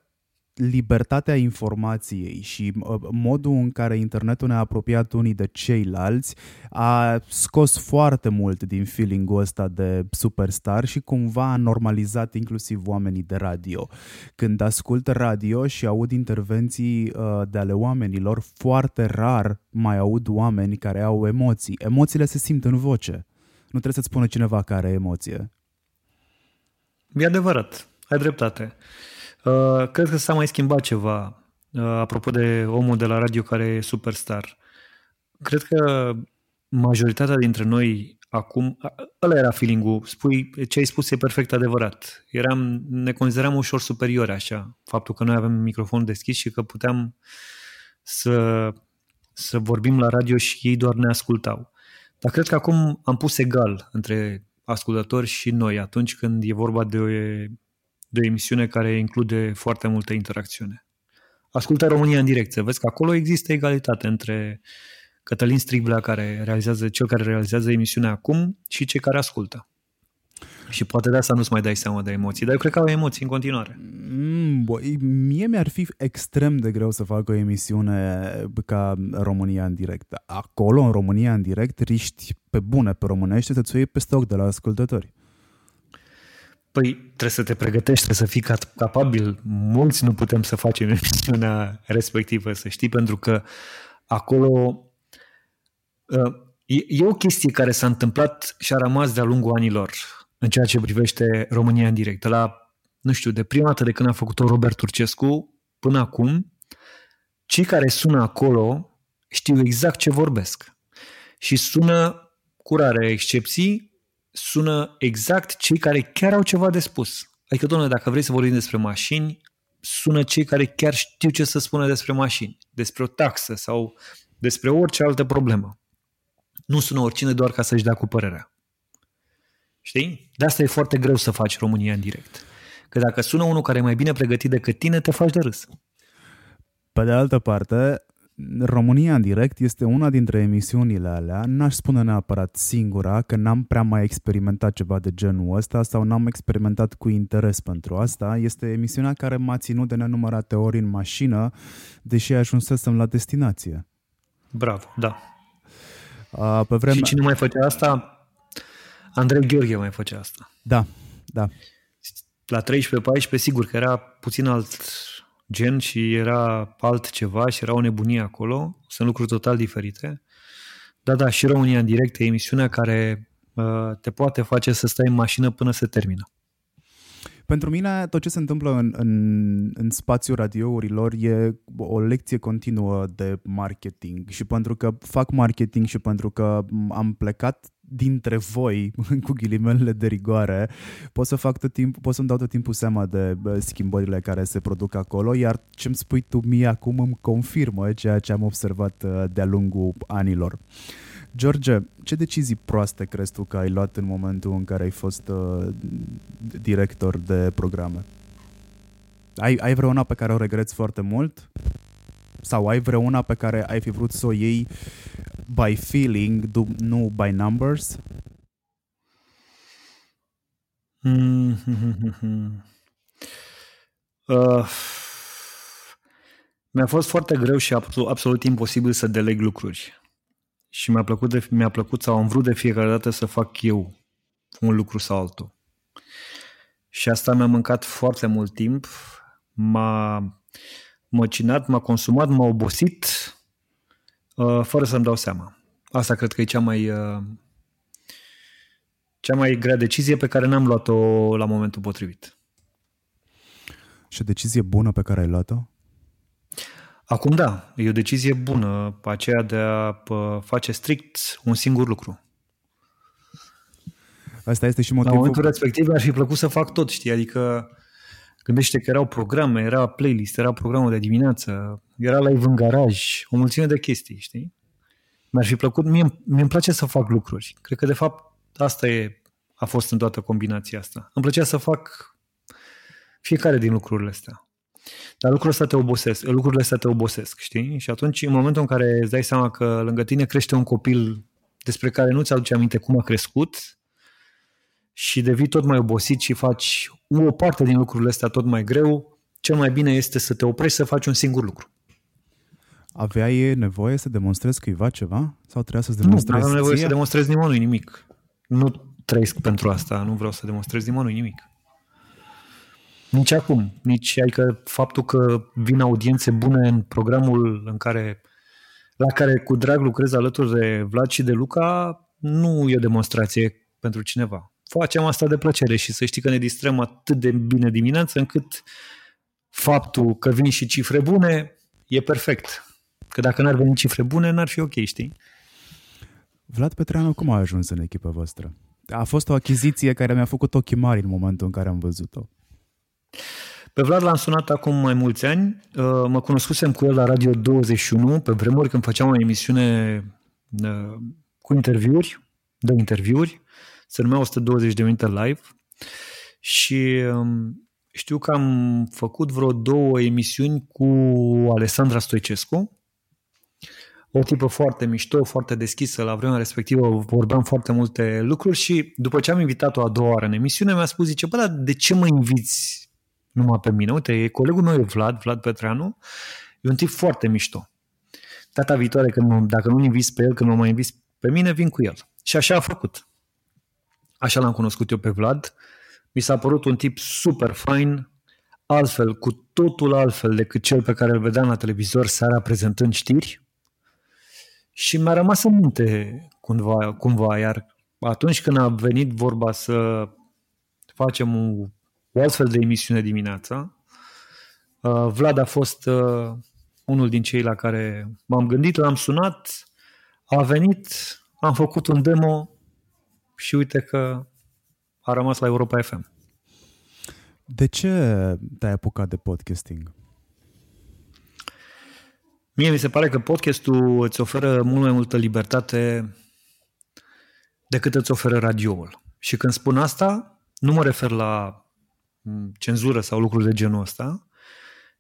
libertatea informației și uh, modul în care internetul ne-a apropiat unii de ceilalți a scos foarte mult din feeling-ul ăsta de superstar și cumva a normalizat inclusiv oamenii de radio. Când ascult radio și aud intervenții uh, de ale oamenilor, foarte rar mai aud oameni care au emoții. Emoțiile se simt în voce. Nu trebuie să-ți spună cineva care are emoție. E adevărat, ai dreptate. Uh, cred că s-a mai schimbat ceva uh, apropo de omul de la radio care e superstar. Cred că majoritatea dintre noi acum, ăla era feeling-ul, spui, ce ai spus e perfect adevărat. Eram, ne consideram ușor superiori așa, faptul că noi avem microfon deschis și că puteam să, să vorbim la radio și ei doar ne ascultau. Dar cred că acum am pus egal între ascultători și noi atunci când e vorba de o, de o emisiune care include foarte multă interacțiune. Ascultă România în direct, să vezi că acolo există egalitate între Cătălin Striblea, care realizează, cel care realizează emisiunea acum și cei care ascultă. Și poate de asta nu-ți mai dai seama de emoții, dar eu cred că au emoții în continuare. Mm, bă, mie mi-ar fi extrem de greu să fac o emisiune ca România în direct. Acolo, în România în direct, riști pe bune pe românește să-ți iei pe stoc de la ascultători. Păi trebuie să te pregătești, trebuie să fii capabil. Mulți nu putem să facem emisiunea respectivă, să știi, pentru că acolo uh, e o chestie care s-a întâmplat și a rămas de-a lungul anilor în ceea ce privește România în direct. La, nu știu, de prima dată de când a făcut-o Robert Turcescu până acum, cei care sună acolo știu exact ce vorbesc. Și sună, cu rare excepții, sună exact cei care chiar au ceva de spus. Adică, domnule, dacă vrei să vorbim despre mașini, sună cei care chiar știu ce să spună despre mașini, despre o taxă sau despre orice altă problemă. Nu sună oricine doar ca să-și dea cu părerea. Știi? De asta e foarte greu să faci România în direct. Că dacă sună unul care e mai bine pregătit decât tine, te faci de râs. Pe de altă parte, România în direct este una dintre emisiunile alea, n-aș spune neapărat singura, că n-am prea mai experimentat ceva de genul ăsta sau n-am experimentat cu interes pentru asta. Este emisiunea care m-a ținut de nenumărate ori în mașină, deși ajunsesem la destinație. Bravo, da. pe vremea... Și cine mai făcea asta? Andrei Gheorghe mai făcea asta. Da, da. La 13-14, sigur că era puțin alt gen și era altceva și era o nebunie acolo. Sunt lucruri total diferite. Da, da, și România în direct e emisiunea care uh, te poate face să stai în mașină până se termină. Pentru mine, tot ce se întâmplă în, în, în spațiul radiourilor e o lecție continuă de marketing și pentru că fac marketing și pentru că am plecat dintre voi, cu ghilimelele de rigoare, pot să fac tot timp, pot să-mi dau tot timpul seama de schimbările care se produc acolo, iar ce-mi spui tu mie acum îmi confirmă ceea ce am observat uh, de-a lungul anilor. George, ce decizii proaste crezi tu că ai luat în momentul în care ai fost uh, director de programe? Ai, ai vreuna pe care o regreți foarte mult? Sau ai vreuna pe care ai fi vrut să o iei by feeling, nu by numbers? Mm-hmm. Uh, mi-a fost foarte greu și absolut, absolut imposibil să deleg lucruri. Și mi-a plăcut, de, mi-a plăcut sau am vrut de fiecare dată să fac eu un lucru sau altul. Și asta mi-a mâncat foarte mult timp, m-a măcinat, m-a consumat, m-a obosit, uh, fără să-mi dau seama. Asta cred că e cea mai, uh, cea mai grea decizie pe care n-am luat-o la momentul potrivit. Și o decizie bună pe care ai luat-o? Acum da, e o decizie bună, aceea de a face strict un singur lucru. Asta este și motivul... La momentul respectiv mi-ar fi plăcut să fac tot, știi, adică Gândește că erau programe, era playlist, era programul de dimineață, era live în garaj, o mulțime de chestii, știi? Mi-ar fi plăcut, mie mi îmi place să fac lucruri. Cred că de fapt asta e, a fost în toată combinația asta. Îmi plăcea să fac fiecare din lucrurile astea. Dar lucrurile astea te obosesc, lucrurile astea te obosesc, știi? Și atunci, în momentul în care îți dai seama că lângă tine crește un copil despre care nu ți-aduce aminte cum a crescut, și devii tot mai obosit și faci o parte din lucrurile astea tot mai greu, cel mai bine este să te oprești să faci un singur lucru. Aveai nevoie să demonstrezi cuiva ceva? Sau trebuia să-ți demonstrezi Nu, nu am nevoie ție? să demonstrez nimănui nimic. Nu trăiesc pentru asta, nu vreau să demonstrez nimănui nimic. Nici acum, nici adică faptul că vin audiențe bune în programul în care, la care cu drag lucrez alături de Vlad și de Luca, nu e o demonstrație pentru cineva facem asta de plăcere și să știi că ne distrăm atât de bine dimineața încât faptul că vin și cifre bune e perfect. Că dacă n-ar veni cifre bune, n-ar fi ok, știi? Vlad Petreanu, cum a ajuns în echipa voastră? A fost o achiziție care mi-a făcut ochii mari în momentul în care am văzut-o. Pe Vlad l-am sunat acum mai mulți ani. Uh, mă cunoscusem cu el la Radio 21, pe vremuri când făceam o emisiune uh, cu interviuri, de interviuri, se numea 120 de minute live. Și um, știu că am făcut vreo două emisiuni cu Alessandra Stoicescu, o tipă foarte mișto, foarte deschisă, la vremea respectivă vorbeam foarte multe lucruri și după ce am invitat-o a doua oară în emisiune, mi-a spus, zice, bă, dar de ce mă inviți numai pe mine? Uite, e colegul meu e Vlad, Vlad Petreanu, e un tip foarte mișto. Data viitoare, când, dacă nu inviți pe el, când nu mă inviți pe mine, vin cu el. Și așa a făcut. Așa l-am cunoscut eu pe Vlad. Mi s-a părut un tip super fain, altfel, cu totul altfel decât cel pe care îl vedeam la televizor seara prezentând știri. Și mi-a rămas în minte cumva, cumva, iar atunci când a venit vorba să facem o, o astfel de emisiune dimineața, uh, Vlad a fost uh, unul din cei la care m-am gândit, l-am sunat, a venit, am făcut un demo și uite că a rămas la Europa FM. De ce te-ai apucat de podcasting? Mie mi se pare că podcastul îți oferă mult mai multă libertate decât îți oferă radioul. Și când spun asta, nu mă refer la cenzură sau lucruri de genul ăsta,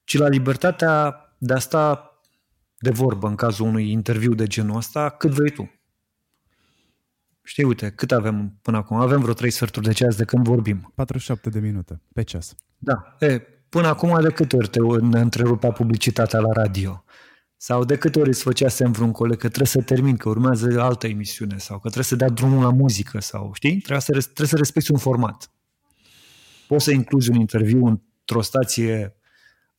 ci la libertatea de a sta de vorbă în cazul unui interviu de genul ăsta cât vrei tu. Știi, uite, cât avem până acum? Avem vreo 3 sferturi de ceas de când vorbim. 47 de minute pe ceas. Da. E, până acum de câte ori te întrerupea publicitatea la radio? Sau de câte ori îți făcea semn vreun coleg că trebuie să termin, că urmează altă emisiune sau că trebuie să dea drumul la muzică sau, știi? Trebuie să, trebuie să respecti un format. Poți să incluzi un interviu într-o stație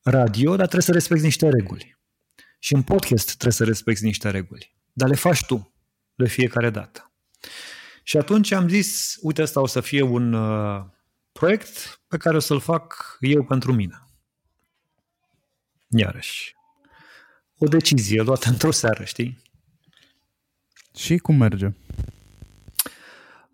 radio, dar trebuie să respecti niște reguli. Și în podcast trebuie să respecti niște reguli. Dar le faci tu de fiecare dată. Și atunci am zis, uite, asta o să fie un uh, proiect pe care o să-l fac eu pentru mine. Iarăși, o decizie luată într-o seară, știi? Și cum merge?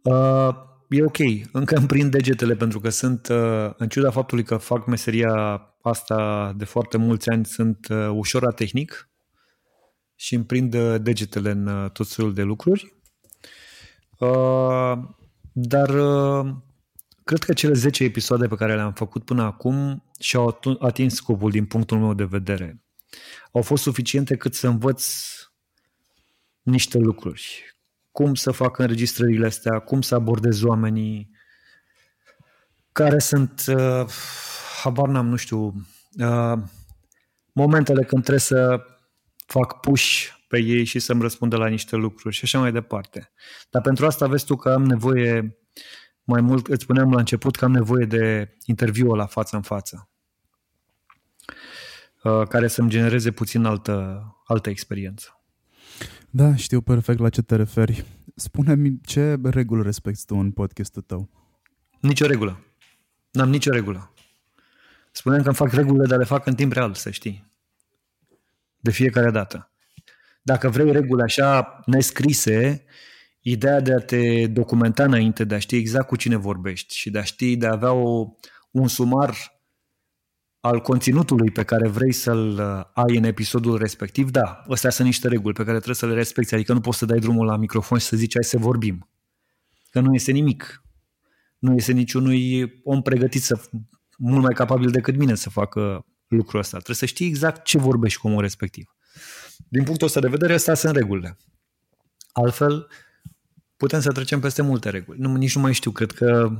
Uh, e ok. Încă îmi prind degetele pentru că sunt, uh, în ciuda faptului că fac meseria asta de foarte mulți ani, sunt uh, ușor tehnic și îmi prind uh, degetele în uh, tot felul de lucruri. Uh, dar uh, cred că cele 10 episoade pe care le-am făcut până acum și-au atins scopul din punctul meu de vedere au fost suficiente cât să învăț niște lucruri. Cum să fac înregistrările astea, cum să abordez oamenii, care sunt, uh, habar n-am, nu știu, uh, momentele când trebuie să fac push pe ei și să-mi răspundă la niște lucruri și așa mai departe. Dar pentru asta vezi tu că am nevoie mai mult, îți spuneam la început că am nevoie de interviu la față în față. Uh, care să-mi genereze puțin altă, altă experiență. Da, știu perfect la ce te referi. Spune-mi ce reguli respecti tu în podcastul tău? Nicio regulă. N-am nicio regulă. Spuneam că îmi fac regulile, dar le fac în timp real, să știi. De fiecare dată. Dacă vrei reguli așa nescrise, ideea de a te documenta înainte, de a ști exact cu cine vorbești și de a ști, de a avea o, un sumar al conținutului pe care vrei să-l uh, ai în episodul respectiv, da, astea sunt niște reguli pe care trebuie să le respecti, adică nu poți să dai drumul la microfon și să zici hai să vorbim. Că nu este nimic. Nu este niciunui om pregătit să mult mai capabil decât mine să facă lucrul ăsta. Trebuie să știi exact ce vorbești cu omul respectiv. Din punctul ăsta de vedere, astea sunt regulile. Altfel, putem să trecem peste multe reguli. Nu, nici nu mai știu, cred că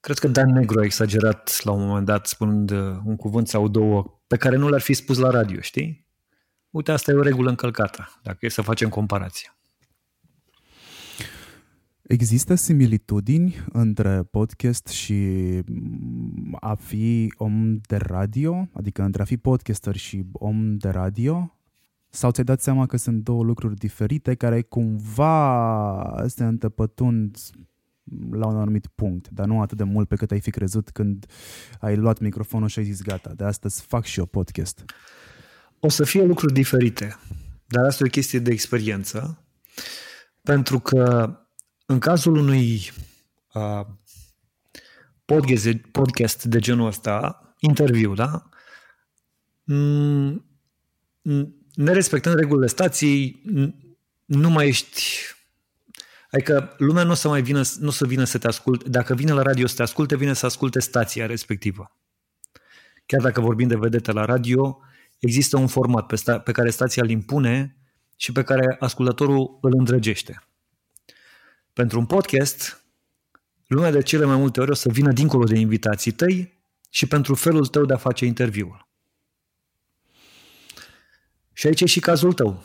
Cred că Dan Negru a exagerat la un moment dat spunând uh, un cuvânt sau două pe care nu le-ar fi spus la radio, știi? Uite, asta e o regulă încălcată, dacă e să facem comparație. Există similitudini între podcast și mm, a fi om de radio? Adică între a fi podcaster și om de radio? Sau ți-ai dat seama că sunt două lucruri diferite care cumva se întăpătund la un anumit punct, dar nu atât de mult pe cât ai fi crezut când ai luat microfonul și ai zis gata, de astăzi fac și eu podcast. O să fie lucruri diferite, dar asta e o chestie de experiență Pentru că în cazul unui uh, podcast, de, podcast de genul ăsta, interviu, da? Mm, nerespectând regulile stației, nu mai ești... Adică lumea nu o să mai vină, nu o să vină să te asculte. Dacă vine la radio să te asculte, vine să asculte stația respectivă. Chiar dacă vorbim de vedete la radio, există un format pe, sta- pe care stația îl impune și pe care ascultătorul îl îndrăgește. Pentru un podcast, lumea de cele mai multe ori o să vină dincolo de invitații tăi și pentru felul tău de a face interviul. Și aici e și cazul tău.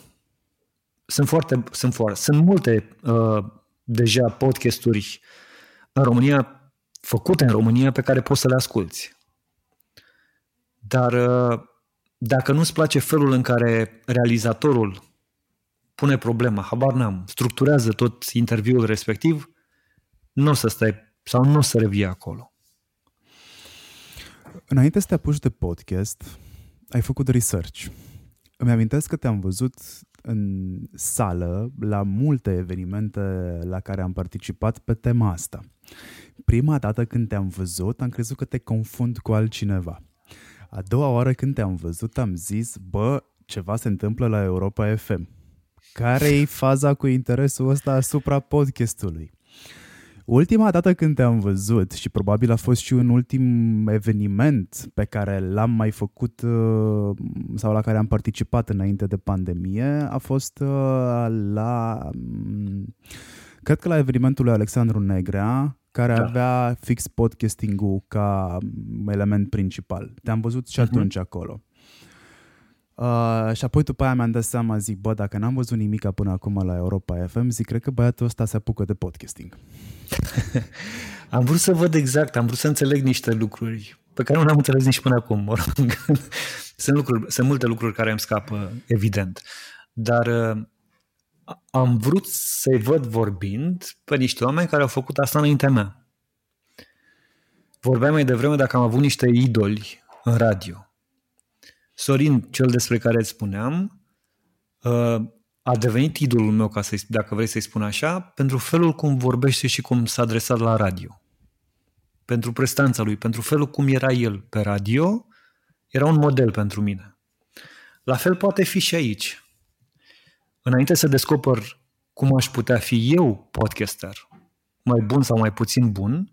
Sunt foarte, sunt foarte, sunt multe uh, deja podcasturi în România, făcute în România, pe care poți să le asculți. Dar uh, dacă nu-ți place felul în care realizatorul pune problema, habar n-am, structurează tot interviul respectiv, nu o să stai sau nu o să revii acolo. Înainte să te apuci de podcast, ai făcut research. Îmi amintesc că te-am văzut în sală la multe evenimente la care am participat pe tema asta. Prima dată când te-am văzut, am crezut că te confund cu altcineva. A doua oară când te-am văzut, am zis, bă, ceva se întâmplă la Europa FM. Care e faza cu interesul ăsta asupra podcastului? Ultima dată când te-am văzut și probabil a fost și un ultim eveniment pe care l-am mai făcut uh, sau la care am participat înainte de pandemie a fost uh, la mm, cred că la evenimentul lui Alexandru Negrea care da. avea fix podcasting-ul ca element principal. Te-am văzut și mhm. atunci uh-huh. acolo. Uh, și apoi după aia mi-am dat seama, zic, bă, dacă n-am văzut nimic până acum la Europa FM, zic, cred că băiatul ăsta se apucă de podcasting. Am vrut să văd exact, am vrut să înțeleg niște lucruri pe care nu le-am înțeles nici până acum. Mă rog. sunt, lucruri, sunt multe lucruri care îmi scapă, evident. Dar uh, am vrut să-i văd vorbind pe niște oameni care au făcut asta înaintea mea. Vorbeam mai devreme dacă am avut niște idoli în radio. Sorin, cel despre care îți spuneam, uh, a devenit idolul meu, ca să dacă vrei să-i spun așa, pentru felul cum vorbește și cum s-a adresat la radio. Pentru prestanța lui, pentru felul cum era el pe radio, era un model pentru mine. La fel poate fi și aici. Înainte să descoper cum aș putea fi eu podcaster, mai bun sau mai puțin bun,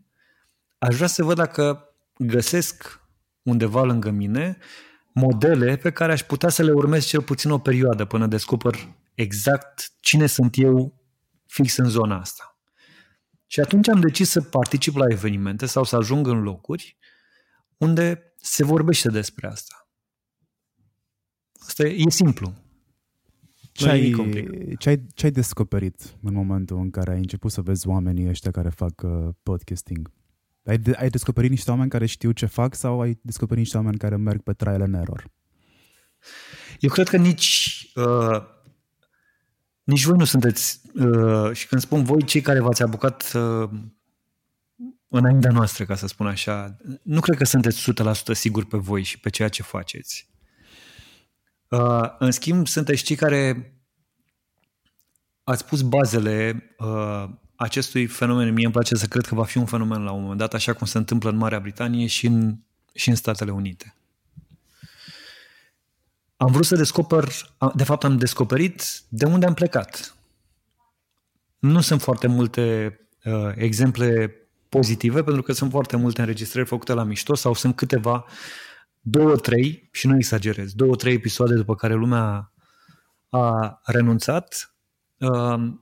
aș vrea să văd dacă găsesc undeva lângă mine modele pe care aș putea să le urmez cel puțin o perioadă până descoper exact cine sunt eu fix în zona asta. Și atunci am decis să particip la evenimente sau să ajung în locuri unde se vorbește despre asta. Asta e, e simplu. Ce ai, ce, ai, ce ai descoperit în momentul în care ai început să vezi oamenii ăștia care fac uh, podcasting? Ai, de, ai descoperit niște oameni care știu ce fac sau ai descoperit niște oameni care merg pe trial and error? Eu cred că nici uh, nici voi nu sunteți, uh, și când spun voi, cei care v-ați apucat uh, înaintea noastră, ca să spun așa, nu cred că sunteți 100% siguri pe voi și pe ceea ce faceți. Uh, în schimb, sunteți cei care ați pus bazele uh, acestui fenomen. Mie îmi place să cred că va fi un fenomen la un moment dat, așa cum se întâmplă în Marea Britanie și în, și în Statele Unite. Am vrut să descoper, de fapt am descoperit de unde am plecat. Nu sunt foarte multe uh, exemple pozitive, pentru că sunt foarte multe înregistrări făcute la mișto sau sunt câteva, două, trei, și nu exagerez, două, trei episoade după care lumea a renunțat. Uh,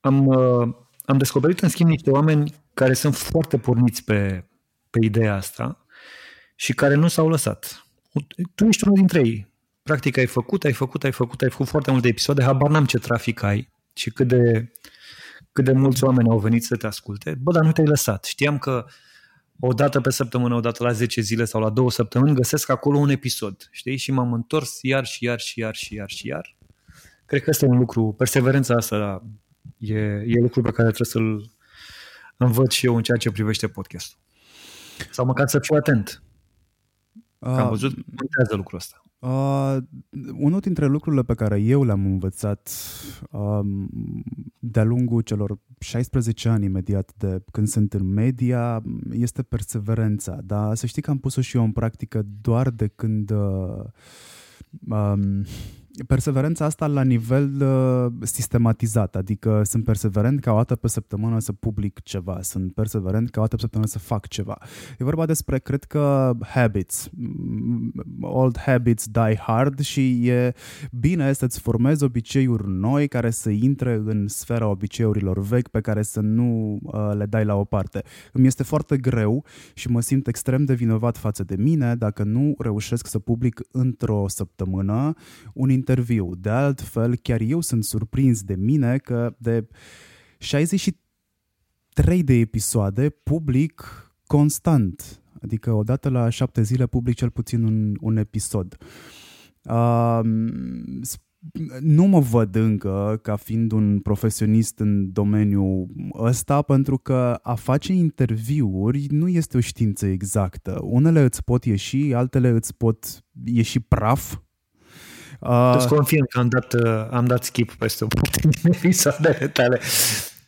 am, uh, am descoperit, în schimb, niște oameni care sunt foarte porniți pe, pe ideea asta și care nu s-au lăsat. Tu ești unul dintre ei. Practic ai făcut, ai făcut, ai făcut, ai făcut foarte multe episoade, habar n-am ce trafic ai și cât de, cât de mulți oameni au venit să te asculte. Bă, dar nu te-ai lăsat. Știam că o dată pe săptămână, o dată la 10 zile sau la două săptămâni găsesc acolo un episod, știi? Și m-am întors iar și iar și iar și iar și iar. Cred că ăsta e un lucru, perseverența asta e, e lucru pe care trebuie să-l învăț și eu în ceea ce privește podcastul. Sau măcar să fiu atent. Că am văzut, contează lucrul ăsta. Uh, unul dintre lucrurile pe care eu le-am învățat uh, de-a lungul celor 16 ani imediat de când sunt în media este perseverența, dar să știi că am pus-o și eu în practică doar de când uh, um, perseverența asta la nivel uh, sistematizat, adică sunt perseverent ca o dată pe săptămână să public ceva, sunt perseverent ca o dată pe săptămână să fac ceva. E vorba despre, cred că, habits. Mm, old habits die hard și e bine să-ți formezi obiceiuri noi care să intre în sfera obiceiurilor vechi pe care să nu uh, le dai la o parte. Îmi este foarte greu și mă simt extrem de vinovat față de mine dacă nu reușesc să public într-o săptămână un interviu. De altfel, chiar eu sunt surprins de mine că de 63 de episoade public constant. Adică odată la șapte zile public cel puțin un, un episod. Uh, nu mă văd încă ca fiind un profesionist în domeniul ăsta pentru că a face interviuri nu este o știință exactă. Unele îți pot ieși, altele îți pot ieși praf, Uh, Îți confirm că am dat, uh, am dat skip peste o parte din episoadele tale.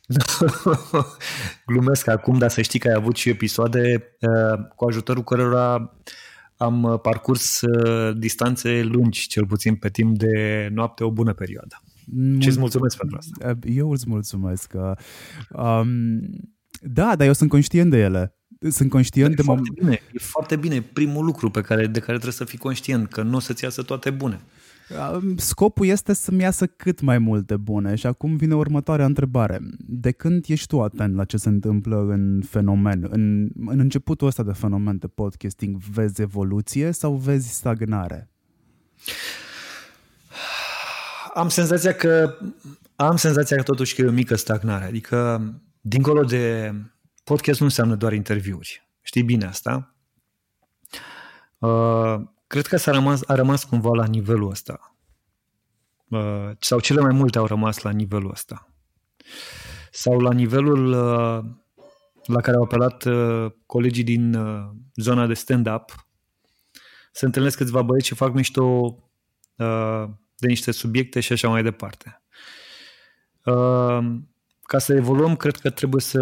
Glumesc acum, dar să știi că ai avut și episoade uh, cu ajutorul cărora am uh, parcurs uh, distanțe lungi, cel puțin pe timp de noapte, o bună perioadă. Ce îți mulțumesc pentru asta. Uh, eu îți mulțumesc. Um, da, dar eu sunt conștient de ele. Sunt conștient e de foarte bine, E foarte bine. Primul lucru pe care, de care trebuie să fii conștient, că nu o să-ți iasă toate bune. Scopul este să-mi iasă cât mai multe bune și acum vine următoarea întrebare. De când ești tu atent la ce se întâmplă în fenomen? În, în începutul ăsta de fenomen de podcasting, vezi evoluție sau vezi stagnare? Am senzația că am senzația că totuși că e o mică stagnare. Adică, dincolo de podcast nu înseamnă doar interviuri. Știi bine asta? Uh, cred că s-a rămas, a rămas cumva la nivelul ăsta. Uh, sau cele mai multe au rămas la nivelul ăsta. Sau la nivelul uh, la care au apelat uh, colegii din uh, zona de stand-up. Se întâlnesc câțiva băieți și fac mișto uh, de niște subiecte și așa mai departe. Uh, ca să evoluăm, cred că trebuie să,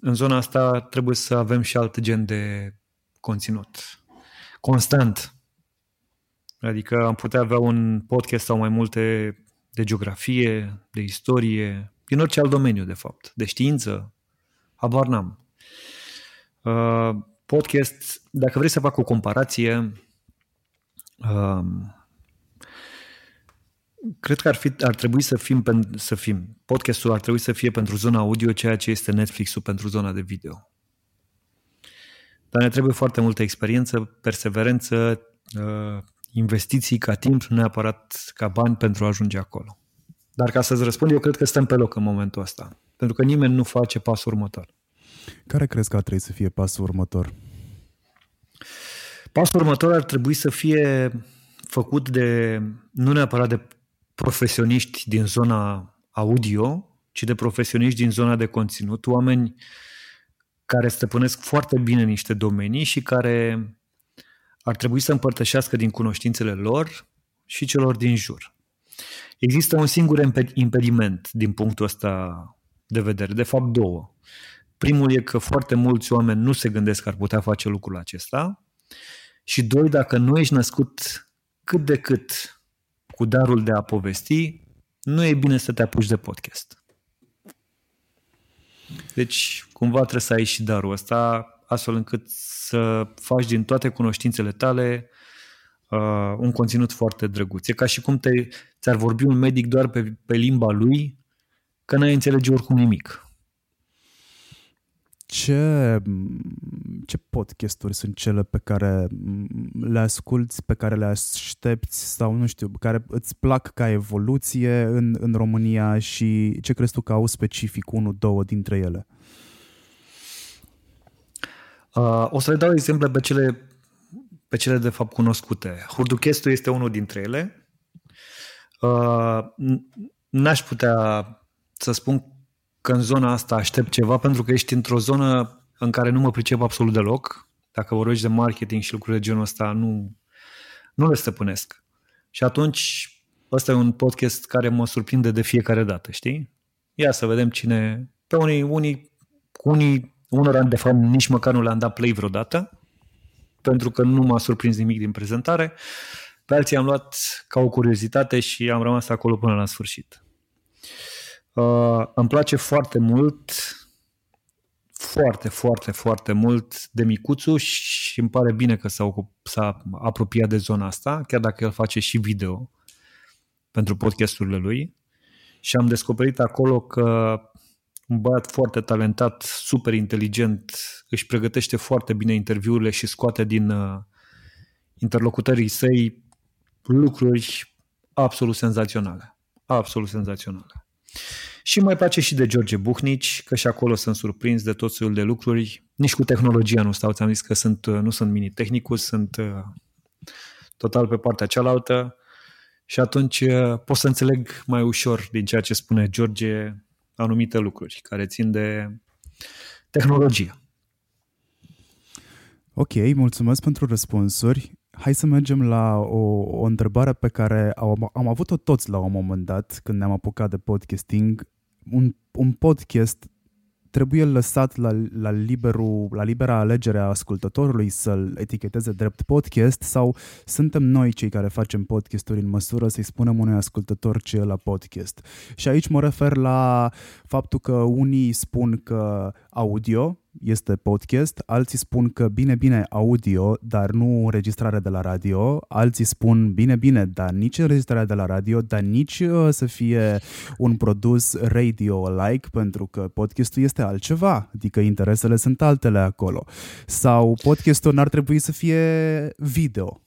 în zona asta, trebuie să avem și alt gen de conținut. Constant. Adică am putea avea un podcast sau mai multe de geografie, de istorie, din orice alt domeniu, de fapt, de știință, habar n-am. Uh, podcast, dacă vrei să fac o comparație, uh, cred că ar, fi, ar trebui să fim, să fim, podcastul ar trebui să fie pentru zona audio ceea ce este Netflix-ul pentru zona de video. Dar ne trebuie foarte multă experiență, perseverență, uh, investiții ca timp, nu neapărat ca bani pentru a ajunge acolo. Dar ca să-ți răspund, eu cred că stăm pe loc în momentul ăsta. Pentru că nimeni nu face pasul următor. Care crezi că ar trebui să fie pasul următor? Pasul următor ar trebui să fie făcut de, nu neapărat de profesioniști din zona audio, ci de profesioniști din zona de conținut, oameni care stăpânesc foarte bine niște domenii și care ar trebui să împărtășească din cunoștințele lor și celor din jur. Există un singur impediment din punctul ăsta de vedere, de fapt două. Primul e că foarte mulți oameni nu se gândesc că ar putea face lucrul acesta și doi, dacă nu ești născut cât de cât cu darul de a povesti, nu e bine să te apuci de podcast. Deci, cumva trebuie să ai și darul ăsta, astfel încât să faci din toate cunoștințele tale uh, un conținut foarte drăguț. E ca și cum te, ți-ar vorbi un medic doar pe, pe limba lui, că n-ai înțelege oricum nimic. Ce, ce podcasturi sunt cele pe care le asculți, pe care le aștepți sau nu știu, care îți plac ca evoluție în, în România și ce crezi tu că au specific unul, două dintre ele? Uh, o să le dau exemple pe cele, pe cele de fapt cunoscute. Hurduchestul este unul dintre ele. Uh, n-aș putea să spun că în zona asta aștept ceva pentru că ești într-o zonă în care nu mă pricep absolut deloc. Dacă vorbești de marketing și lucruri de genul ăsta, nu, Nu le stăpânesc. Și atunci, ăsta e un podcast care mă surprinde de fiecare dată, știi? Ia să vedem cine... Pe unii, unii, unii unora, de fapt, nici măcar nu le-am dat play vreodată, pentru că nu m-a surprins nimic din prezentare. Pe alții am luat ca o curiozitate și am rămas acolo până la sfârșit. Uh, îmi place foarte mult, foarte, foarte, foarte mult de micuțu și îmi pare bine că s-a, s-a apropiat de zona asta, chiar dacă el face și video pentru podcasturile lui. Și am descoperit acolo că un băiat foarte talentat, super inteligent, își pregătește foarte bine interviurile și scoate din uh, interlocutării săi lucruri absolut senzaționale. Absolut senzaționale. Și mai place și de George Buhnici, că și acolo sunt surprins de tot felul de lucruri. Nici cu tehnologia nu stau, ți-am zis că sunt, nu sunt mini-tehnicus, sunt uh, total pe partea cealaltă și atunci uh, pot să înțeleg mai ușor din ceea ce spune George anumite lucruri care țin de tehnologie. Ok, mulțumesc pentru răspunsuri. Hai să mergem la o, o întrebare pe care am, am avut-o toți la un moment dat când ne-am apucat de podcasting. Un, un podcast trebuie lăsat la, la, liberul, la libera alegere a ascultătorului să-l eticheteze drept podcast sau suntem noi cei care facem podcasturi în măsură să-i spunem unui ascultător ce e la podcast. Și aici mă refer la faptul că unii spun că audio este podcast, alții spun că bine, bine, audio, dar nu înregistrare de la radio, alții spun bine, bine, dar nici înregistrarea de la radio, dar nici uh, să fie un produs radio-like, pentru că podcastul este altceva, adică interesele sunt altele acolo. Sau podcastul n-ar trebui să fie video.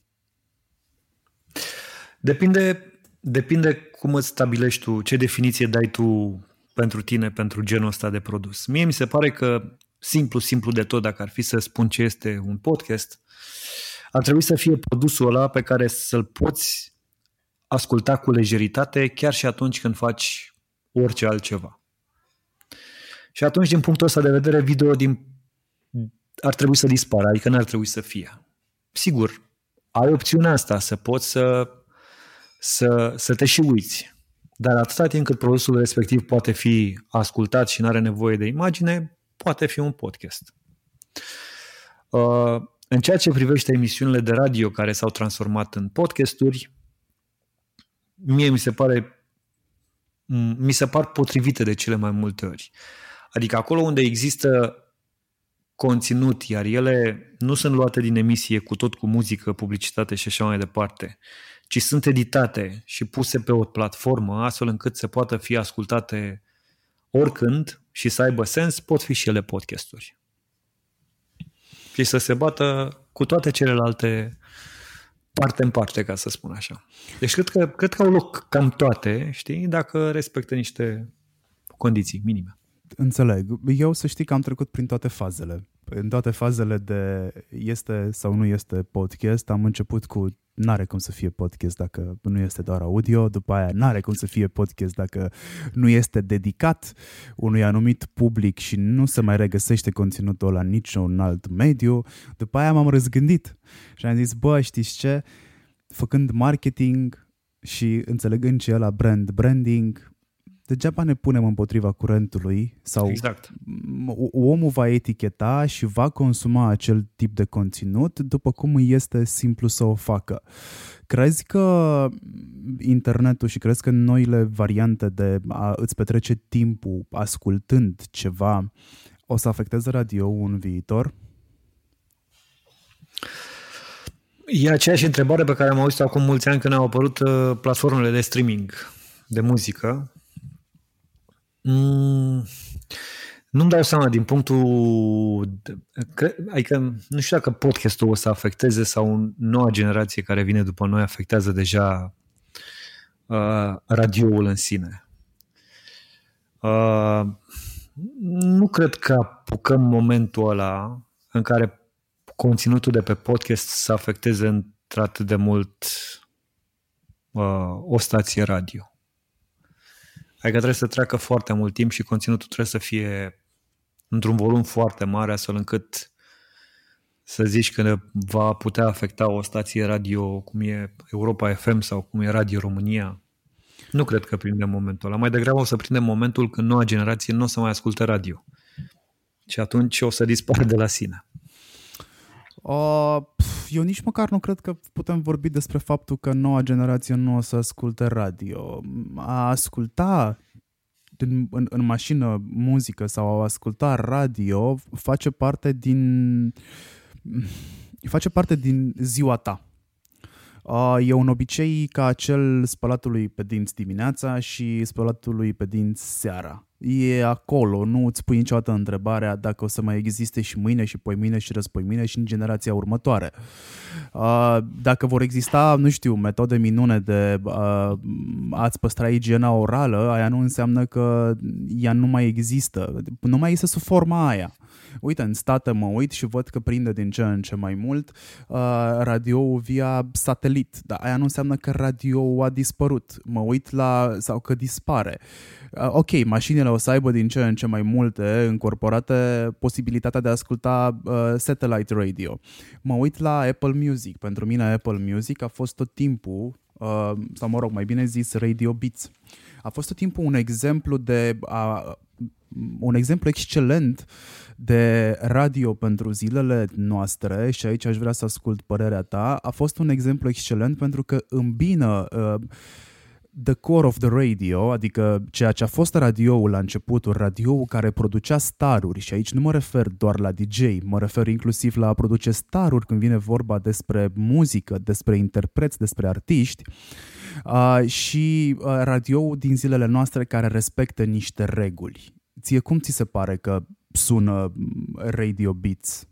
Depinde, depinde cum îți stabilești tu, ce definiție dai tu pentru tine, pentru genul ăsta de produs. Mie mi se pare că simplu, simplu de tot, dacă ar fi să spun ce este un podcast, ar trebui să fie produsul ăla pe care să-l poți asculta cu lejeritate chiar și atunci când faci orice altceva. Și atunci, din punctul ăsta de vedere, video din... ar trebui să dispară, adică n-ar trebui să fie. Sigur, ai opțiunea asta, să poți să, să, să te și uiți. Dar atâta timp cât produsul respectiv poate fi ascultat și nu are nevoie de imagine, poate fi un podcast. Uh, în ceea ce privește emisiunile de radio care s-au transformat în podcasturi, mie mi se pare mi se par potrivite de cele mai multe ori. Adică acolo unde există conținut, iar ele nu sunt luate din emisie cu tot cu muzică, publicitate și așa mai departe, ci sunt editate și puse pe o platformă astfel încât să poată fi ascultate oricând și să aibă sens, pot fi și ele podcasturi. Și să se bată cu toate celelalte parte în parte, ca să spun așa. Deci cred că, cred că au loc cam toate, știi, dacă respectă niște condiții minime. Înțeleg. Eu să știi că am trecut prin toate fazele. În toate fazele de este sau nu este podcast, am început cu N-are cum să fie podcast dacă nu este doar audio, după aia n-are cum să fie podcast dacă nu este dedicat unui anumit public și nu se mai regăsește conținutul ăla în niciun alt mediu. După aia m-am răzgândit și am zis, bă, știți ce? Făcând marketing și înțelegând ce e la brand branding, degeaba ne punem împotriva curentului sau exact. omul va eticheta și va consuma acel tip de conținut după cum îi este simplu să o facă. Crezi că internetul și crezi că noile variante de a îți petrece timpul ascultând ceva o să afecteze radio în viitor? E aceeași întrebare pe care am auzit acum mulți ani când au apărut uh, platformele de streaming de muzică Mm, nu-mi dau seama din punctul... Că, adică nu știu dacă podcastul o să afecteze sau noua generație care vine după noi afectează deja uh, radioul în sine. Uh, nu cred că apucăm momentul ăla în care conținutul de pe podcast să afecteze într-atât de mult uh, o stație radio. Adică trebuie să treacă foarte mult timp și conținutul trebuie să fie într-un volum foarte mare, astfel încât să zici că va putea afecta o stație radio cum e Europa FM sau cum e Radio România. Nu cred că prindem momentul ăla. Mai degrabă o să prindem momentul când noua generație nu o să mai asculte radio. Și atunci o să dispară de la sine. Uh, eu nici măcar nu cred că putem vorbi despre faptul că noua generație nu o să asculte radio. A asculta în, în, în mașină muzică sau a asculta radio face parte din face parte din ziua ta. E un obicei ca acel spălatului pe dinți dimineața și spălatului pe dinți seara e acolo, nu îți pui niciodată întrebarea dacă o să mai existe și mâine și mâine și mâine și în generația următoare. Dacă vor exista, nu știu, metode minune de a-ți păstra igiena orală, aia nu înseamnă că ea nu mai există. Nu mai este sub forma aia. Uite, în state mă uit și văd că prinde din ce în ce mai mult uh, radio via satelit, dar aia nu înseamnă că radio a dispărut. Mă uit la, sau că dispare. Uh, ok, mașinile o să aibă din ce în ce mai multe încorporate posibilitatea de a asculta uh, satellite radio. Mă uit la Apple Music. Pentru mine Apple Music a fost tot timpul, uh, sau mă rog, mai bine zis Radio Beats. A fost tot timpul un exemplu de a, un exemplu excelent de radio pentru zilele noastre și aici aș vrea să ascult părerea ta, a fost un exemplu excelent pentru că îmbină uh, the core of the radio, adică ceea ce a fost radioul la începutul, radioul care producea staruri. Și aici nu mă refer doar la DJ, mă refer inclusiv la a produce staruri când vine vorba despre muzică, despre interpreți, despre artiști. Uh, și uh, radioul din zilele noastre care respectă niște reguli. Ție cum ți se pare că sună Radio Beats?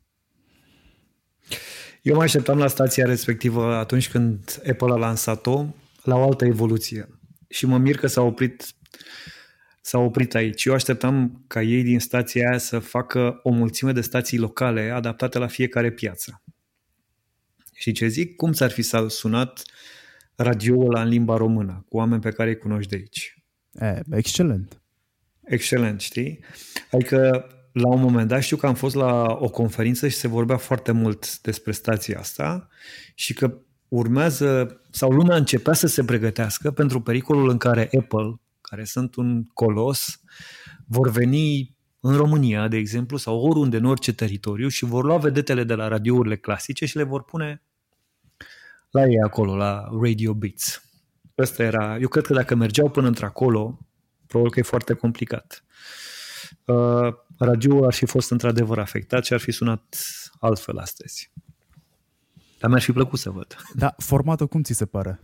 Eu mă așteptam la stația respectivă atunci când Apple a lansat-o la o altă evoluție. Și mă mir că s-a oprit s-a oprit aici. Eu așteptam ca ei din stația aia să facă o mulțime de stații locale adaptate la fiecare piață. Și ce zic? Cum ți-ar fi sunat radioul în limba română, cu oameni pe care îi cunoști de aici? E, excelent. Excelent, știi? Adică la un moment dat știu că am fost la o conferință și se vorbea foarte mult despre stația asta și că urmează, sau lumea începea să se pregătească pentru pericolul în care Apple, care sunt un colos, vor veni în România, de exemplu, sau oriunde, în orice teritoriu și vor lua vedetele de la radiourile clasice și le vor pune la ei acolo, la Radio Beats. Ăsta era, eu cred că dacă mergeau până într-acolo, probabil că e foarte complicat. Uh, radioul ar fi fost într-adevăr afectat și ar fi sunat altfel astăzi. Dar mi-ar fi plăcut să văd. Da, formatul cum ți se pare?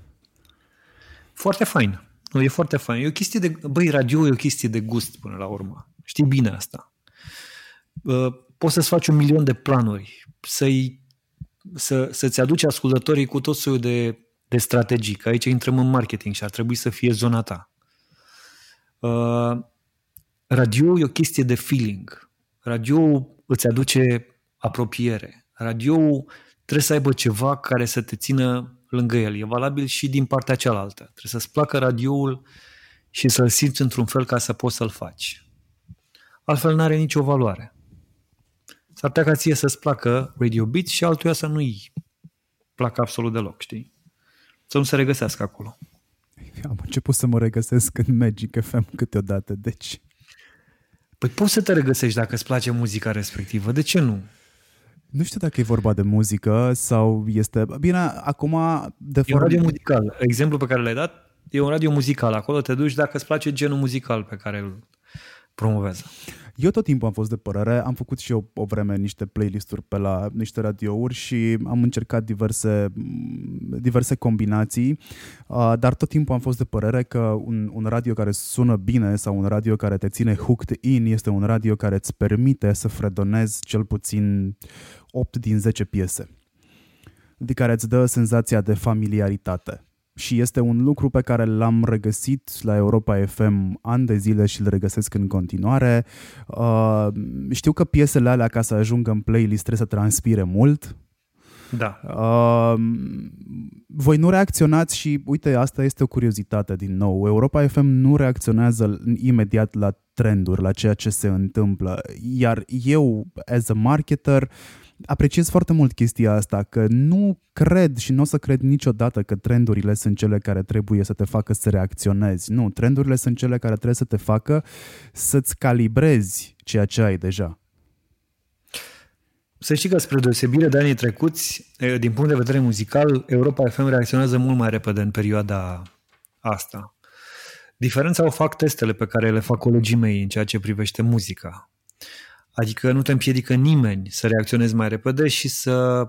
Foarte fain. Nu, e foarte fain. E o chestie de... Băi, radio e o chestie de gust până la urmă. Știi bine asta. Uh, poți să-ți faci un milion de planuri, să-i, să, să-ți aduci ascultătorii cu tot soiul de, de strategii, că aici intrăm în marketing și ar trebui să fie zona ta. Uh, radio e o chestie de feeling. Radio îți aduce apropiere. Radio trebuie să aibă ceva care să te țină lângă el. E valabil și din partea cealaltă. Trebuie să-ți placă radioul și să-l simți într-un fel ca să poți să-l faci. Altfel n-are nicio valoare. S-ar putea ca ție să-ți placă Radio Beats și altuia să nu-i placă absolut deloc, știi? Să nu se regăsească acolo. Am început să mă regăsesc în Magic FM câteodată, deci... Păi poți să te regăsești dacă îți place muzica respectivă, de ce nu? Nu știu dacă e vorba de muzică sau este... Bine, acum... De e un radio muzical. Exemplul pe care l-ai dat e un radio muzical. Acolo te duci dacă îți place genul muzical pe care îl promovează. Eu tot timpul am fost de părere, am făcut și eu o vreme niște playlisturi pe la niște radiouri și am încercat diverse, diverse combinații, dar tot timpul am fost de părere că un, un radio care sună bine sau un radio care te ține hooked in este un radio care îți permite să fredonezi cel puțin 8 din 10 piese, de care îți dă senzația de familiaritate și este un lucru pe care l-am regăsit la Europa FM ani de zile și îl regăsesc în continuare. Uh, știu că piesele alea, ca să ajungă în playlist, trebuie să transpire mult. Da. Uh, voi nu reacționați și, uite, asta este o curiozitate din nou. Europa FM nu reacționează imediat la trenduri, la ceea ce se întâmplă. Iar eu, as a marketer, apreciez foarte mult chestia asta, că nu cred și nu o să cred niciodată că trendurile sunt cele care trebuie să te facă să reacționezi. Nu, trendurile sunt cele care trebuie să te facă să-ți calibrezi ceea ce ai deja. Să știi că spre deosebire de anii trecuți, din punct de vedere muzical, Europa FM reacționează mult mai repede în perioada asta. Diferența o fac testele pe care le fac colegii mei în ceea ce privește muzica. Adică nu te împiedică nimeni să reacționezi mai repede și să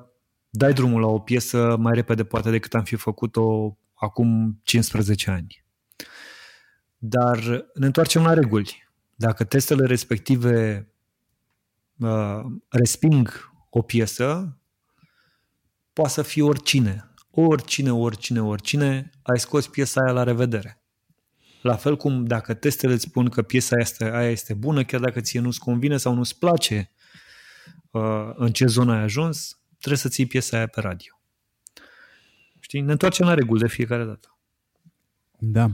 dai drumul la o piesă mai repede poate decât am fi făcut-o acum 15 ani. Dar ne întoarcem la reguli. Dacă testele respective uh, resping o piesă, poate să fie oricine. Oricine, oricine, oricine, ai scos piesa aia la revedere. La fel cum dacă testele îți spun că piesa este, aia este bună, chiar dacă ție nu-ți convine sau nu-ți place uh, în ce zonă ai ajuns, trebuie să ții piesa aia pe radio. Știi? Ne întoarcem la reguli de fiecare dată. Da.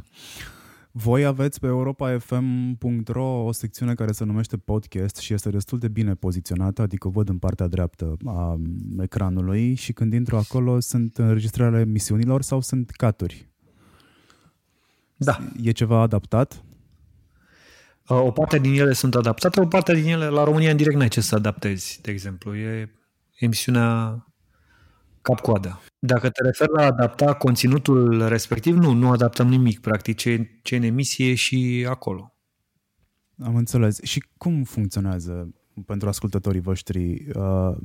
Voi aveți pe europafm.ro o secțiune care se numește podcast și este destul de bine poziționată, adică văd în partea dreaptă a ecranului și când intru acolo sunt înregistrările emisiunilor sau sunt caturi? Da. E ceva adaptat? O parte din ele sunt adaptate, o parte din ele la România în direct n-ai ce să adaptezi, de exemplu. E emisiunea cap-coadă. Dacă te referi la adapta conținutul respectiv, nu, nu adaptăm nimic. Practic, ce, ce în emisie și acolo. Am înțeles. Și cum funcționează pentru ascultătorii voștri uh,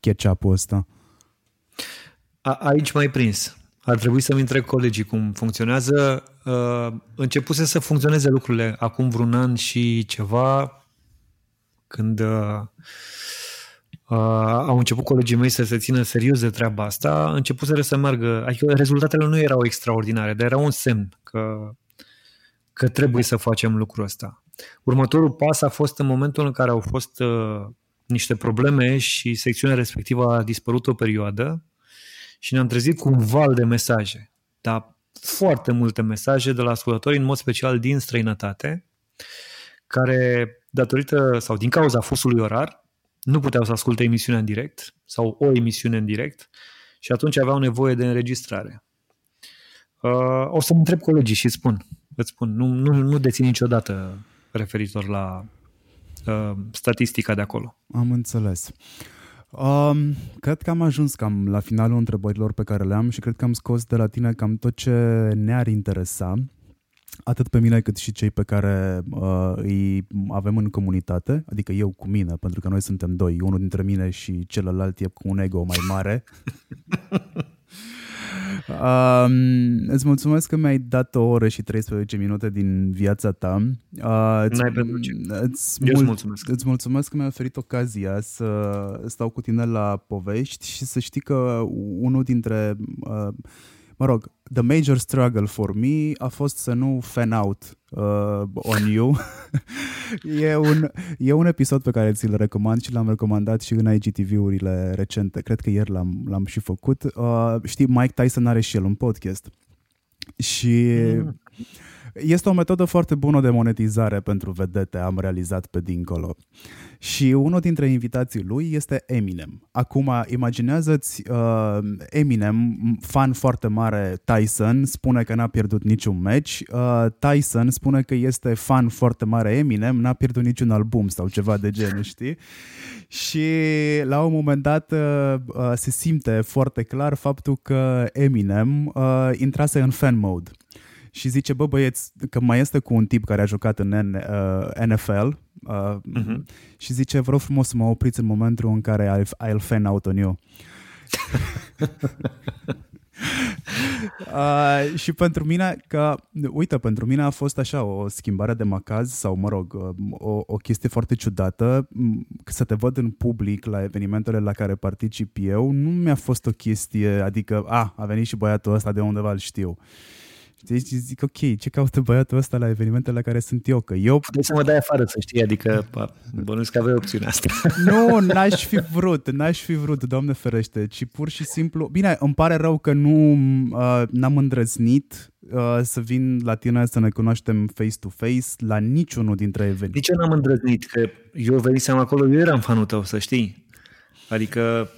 catch-up-ul ăsta? A, aici mai prins. Ar trebui să-mi întreb colegii cum funcționează. Uh, începuse să funcționeze lucrurile acum vreun an și ceva, când uh, uh, au început colegii mei să se țină serios de treaba asta, începuseră să meargă, adică rezultatele nu erau extraordinare, dar era un semn că, că trebuie să facem lucrul ăsta. Următorul pas a fost în momentul în care au fost uh, niște probleme și secțiunea respectivă a dispărut o perioadă și ne-am trezit cu un val de mesaje, dar foarte multe mesaje de la ascultători, în mod special din străinătate, care, datorită sau din cauza fusului orar, nu puteau să asculte emisiunea în direct sau o emisiune în direct și atunci aveau nevoie de înregistrare. Uh, o să-mi întreb colegii și spun, îți spun, nu, nu, nu dețin niciodată referitor la uh, statistica de acolo. Am înțeles. Um, cred că am ajuns cam la finalul întrebărilor pe care le-am și cred că am scos de la tine cam tot ce ne-ar interesa, atât pe mine cât și cei pe care uh, îi avem în comunitate, adică eu cu mine, pentru că noi suntem doi, unul dintre mine și celălalt e cu un ego mai mare. Um, îți mulțumesc că mi-ai dat o oră și 13 minute din viața ta. Uh, îți, N-ai pentru ce. Îți, mul- îți mulțumesc. Îți mulțumesc că mi-ai oferit ocazia să stau cu tine la povești și să știi că unul dintre... Uh, mă rog, the major struggle for me a fost să nu fan out uh, on you. e, un, e un episod pe care ți-l recomand și l-am recomandat și în IGTV-urile recente. Cred că ieri l-am, l-am și făcut. Uh, știi, Mike Tyson are și el un podcast. Și... Mm este o metodă foarte bună de monetizare pentru vedete, am realizat pe dincolo. Și unul dintre invitații lui este Eminem. Acum, imaginează-ți uh, Eminem, fan foarte mare Tyson, spune că n-a pierdut niciun match. Uh, Tyson spune că este fan foarte mare Eminem, n-a pierdut niciun album sau ceva de genul, știi? Și la un moment dat uh, uh, se simte foarte clar faptul că Eminem uh, intrase în fan mode și zice, bă băieți, că mai este cu un tip care a jucat în N, uh, NFL uh, uh-huh. și zice, vreau frumos să mă opriți în momentul în care I'll, I'll fan out on you. uh, și pentru mine, că, uite, pentru mine a fost așa o schimbare de macaz sau, mă rog, uh, o, o chestie foarte ciudată. Să te văd în public la evenimentele la care particip eu, nu mi-a fost o chestie, adică, a, a venit și băiatul ăsta de undeva îl știu. Uh, Deci zic, ok, ce caută băiatul ăsta la evenimentele la care sunt eu? Că eu... Puteți să mă dai afară, să știi, adică bănuiesc că aveai opțiunea asta. Nu, n-aș fi vrut, n-aș fi vrut, doamne ferește, ci pur și simplu... Bine, îmi pare rău că nu uh, n-am îndrăznit uh, să vin la tine să ne cunoaștem face-to-face la niciunul dintre evenimente. De ce n-am îndrăznit? Că eu venisem acolo, eu eram fanul tău, să știi. Adică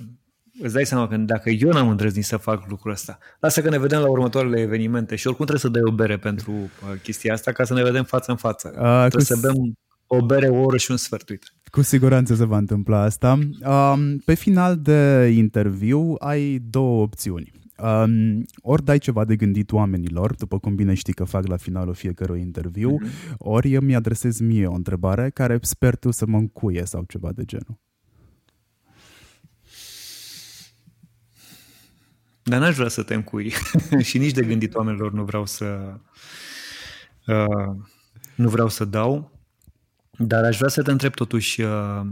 îți dai seama că dacă eu n-am îndrăznit să fac lucrul ăsta, lasă că ne vedem la următoarele evenimente și oricum trebuie să dai o bere pentru uh, chestia asta ca să ne vedem față în față. Uh, trebuie cu să bem o bere o oră și un sfert, uite. Cu siguranță se va întâmpla asta. Um, pe final de interviu ai două opțiuni. Um, ori dai ceva de gândit oamenilor, după cum bine știi că fac la finalul fiecărui interviu, mm-hmm. ori îmi adresez mie o întrebare care sper tu să mă încuie sau ceva de genul. Dar n-aș vrea să te încui și nici de gândit oamenilor nu vreau să uh, nu vreau să dau, dar aș vrea să te întreb totuși uh,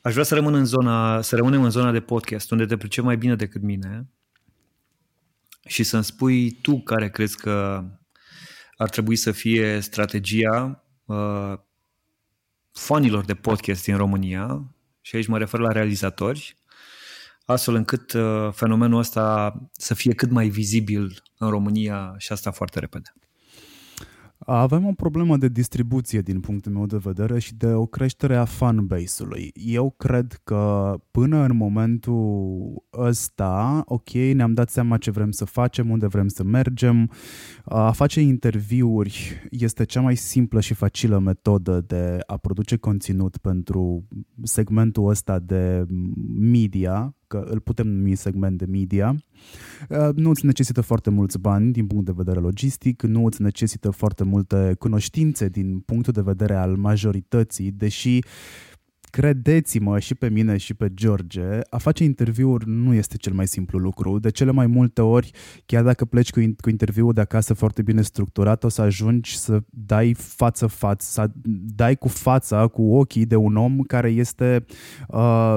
aș vrea să rămân în zona, să rămânem în zona de podcast, unde te pricep mai bine decât mine. Și să-mi spui tu care crezi că ar trebui să fie strategia uh, fanilor de podcast din România, și aici mă refer la realizatori, astfel încât uh, fenomenul ăsta să fie cât mai vizibil în România și asta foarte repede. Avem o problemă de distribuție din punctul meu de vedere și de o creștere a fanbase-ului. Eu cred că până în momentul ăsta, ok, ne-am dat seama ce vrem să facem, unde vrem să mergem. A face interviuri este cea mai simplă și facilă metodă de a produce conținut pentru segmentul ăsta de media, că îl putem numi segment de media, uh, nu îți necesită foarte mulți bani din punct de vedere logistic, nu îți necesită foarte multe cunoștințe din punctul de vedere al majorității, deși credeți-mă și pe mine și pe George, a face interviuri nu este cel mai simplu lucru. De cele mai multe ori, chiar dacă pleci cu, cu interviul de acasă foarte bine structurat, o să ajungi să dai față-față, să dai cu fața, cu ochii de un om care este uh,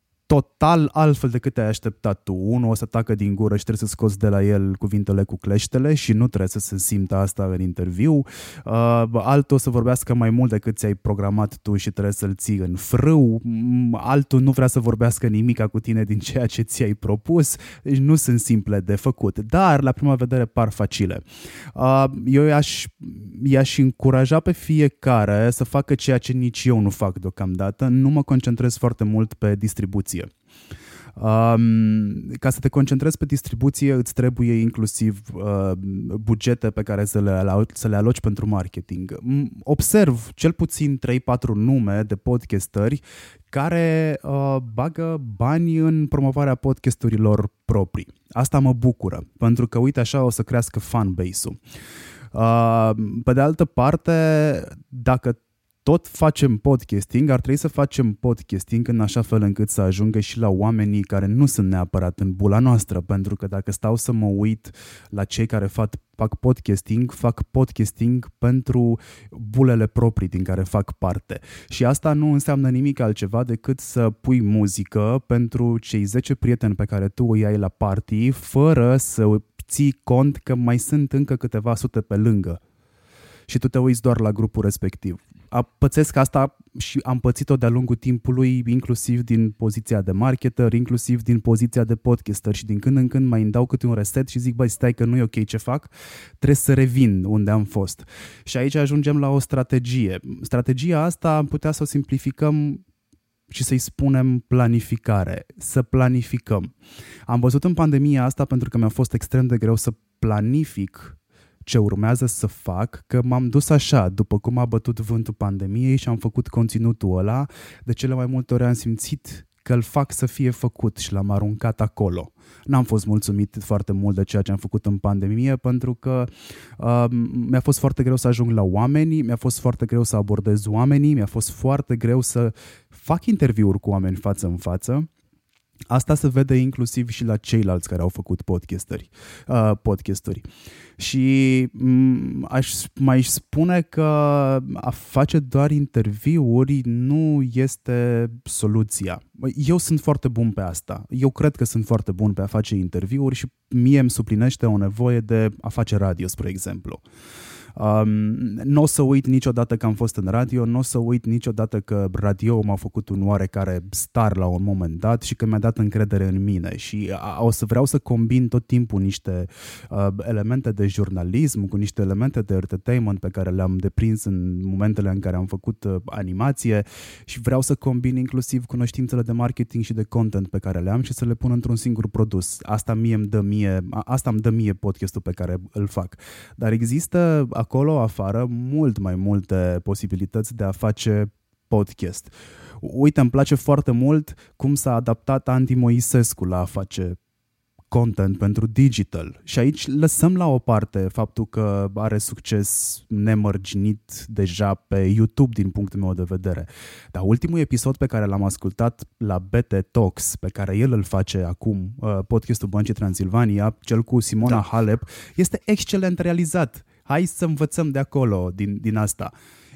total altfel decât te-ai așteptat tu. Unul o să tacă din gură și trebuie să scoți de la el cuvintele cu cleștele și nu trebuie să se simtă asta în interviu. Uh, altul o să vorbească mai mult decât ți-ai programat tu și trebuie să-l ții în frâu. Mm, altul nu vrea să vorbească nimica cu tine din ceea ce ți-ai propus. Deci nu sunt simple de făcut, dar la prima vedere par facile. Uh, eu i-aș, i-aș încuraja pe fiecare să facă ceea ce nici eu nu fac deocamdată. Nu mă concentrez foarte mult pe distribuție Um, ca să te concentrezi pe distribuție, îți trebuie inclusiv uh, bugete pe care să le, alo- să le aloci pentru marketing. Observ cel puțin 3-4 nume de podcasteri care uh, bagă bani în promovarea podcasturilor proprii. Asta mă bucură, pentru că uite așa o să crească fanbase-ul. Uh, pe de altă parte, dacă tot facem podcasting, ar trebui să facem podcasting în așa fel încât să ajungă și la oamenii care nu sunt neapărat în bula noastră, pentru că dacă stau să mă uit la cei care fac, fac podcasting, fac podcasting pentru bulele proprii din care fac parte. Și asta nu înseamnă nimic altceva decât să pui muzică pentru cei 10 prieteni pe care tu îi ai la party, fără să ții cont că mai sunt încă câteva sute pe lângă și tu te uiți doar la grupul respectiv pățesc asta și am pățit-o de-a lungul timpului, inclusiv din poziția de marketer, inclusiv din poziția de podcaster și din când în când mai îmi dau câte un reset și zic, băi, stai că nu e ok ce fac, trebuie să revin unde am fost. Și aici ajungem la o strategie. Strategia asta am putea să o simplificăm și să-i spunem planificare, să planificăm. Am văzut în pandemia asta pentru că mi-a fost extrem de greu să planific ce urmează să fac, că m-am dus așa, după cum a bătut vântul pandemiei și am făcut conținutul ăla, de cele mai multe ori am simțit că îl fac să fie făcut și l-am aruncat acolo. N-am fost mulțumit foarte mult de ceea ce am făcut în pandemie pentru că uh, mi-a fost foarte greu să ajung la oameni, mi-a fost foarte greu să abordez oamenii, mi-a fost foarte greu să fac interviuri cu oameni față în față Asta se vede inclusiv și la ceilalți care au făcut podcasteri, uh, podcasteri. Și m- mm, aș mai spune că a face doar interviuri nu este soluția. Eu sunt foarte bun pe asta. Eu cred că sunt foarte bun pe a face interviuri și mie îmi suplinește o nevoie de a face radio, spre exemplu. Um, nu o să uit niciodată că am fost în radio, nu o să uit niciodată că radio m-a făcut un oarecare star la un moment dat și că mi-a dat încredere în mine și o să vreau să combin tot timpul niște uh, elemente de jurnalism cu niște elemente de entertainment pe care le-am deprins în momentele în care am făcut uh, animație și vreau să combin inclusiv cunoștințele de marketing și de content pe care le am și să le pun într-un singur produs. Asta mie îmi dă mie, asta îmi dă mie podcastul pe care îl fac. Dar există acolo afară mult mai multe posibilități de a face podcast. Uite, îmi place foarte mult cum s-a adaptat Andy Moisescu la a face content pentru digital. Și aici lăsăm la o parte faptul că are succes nemărginit deja pe YouTube din punctul meu de vedere. Dar ultimul episod pe care l-am ascultat la BT Talks, pe care el îl face acum, uh, podcastul Băncii Transilvania, cel cu Simona da. Halep, este excelent realizat. Hai să învățăm de acolo, din, din asta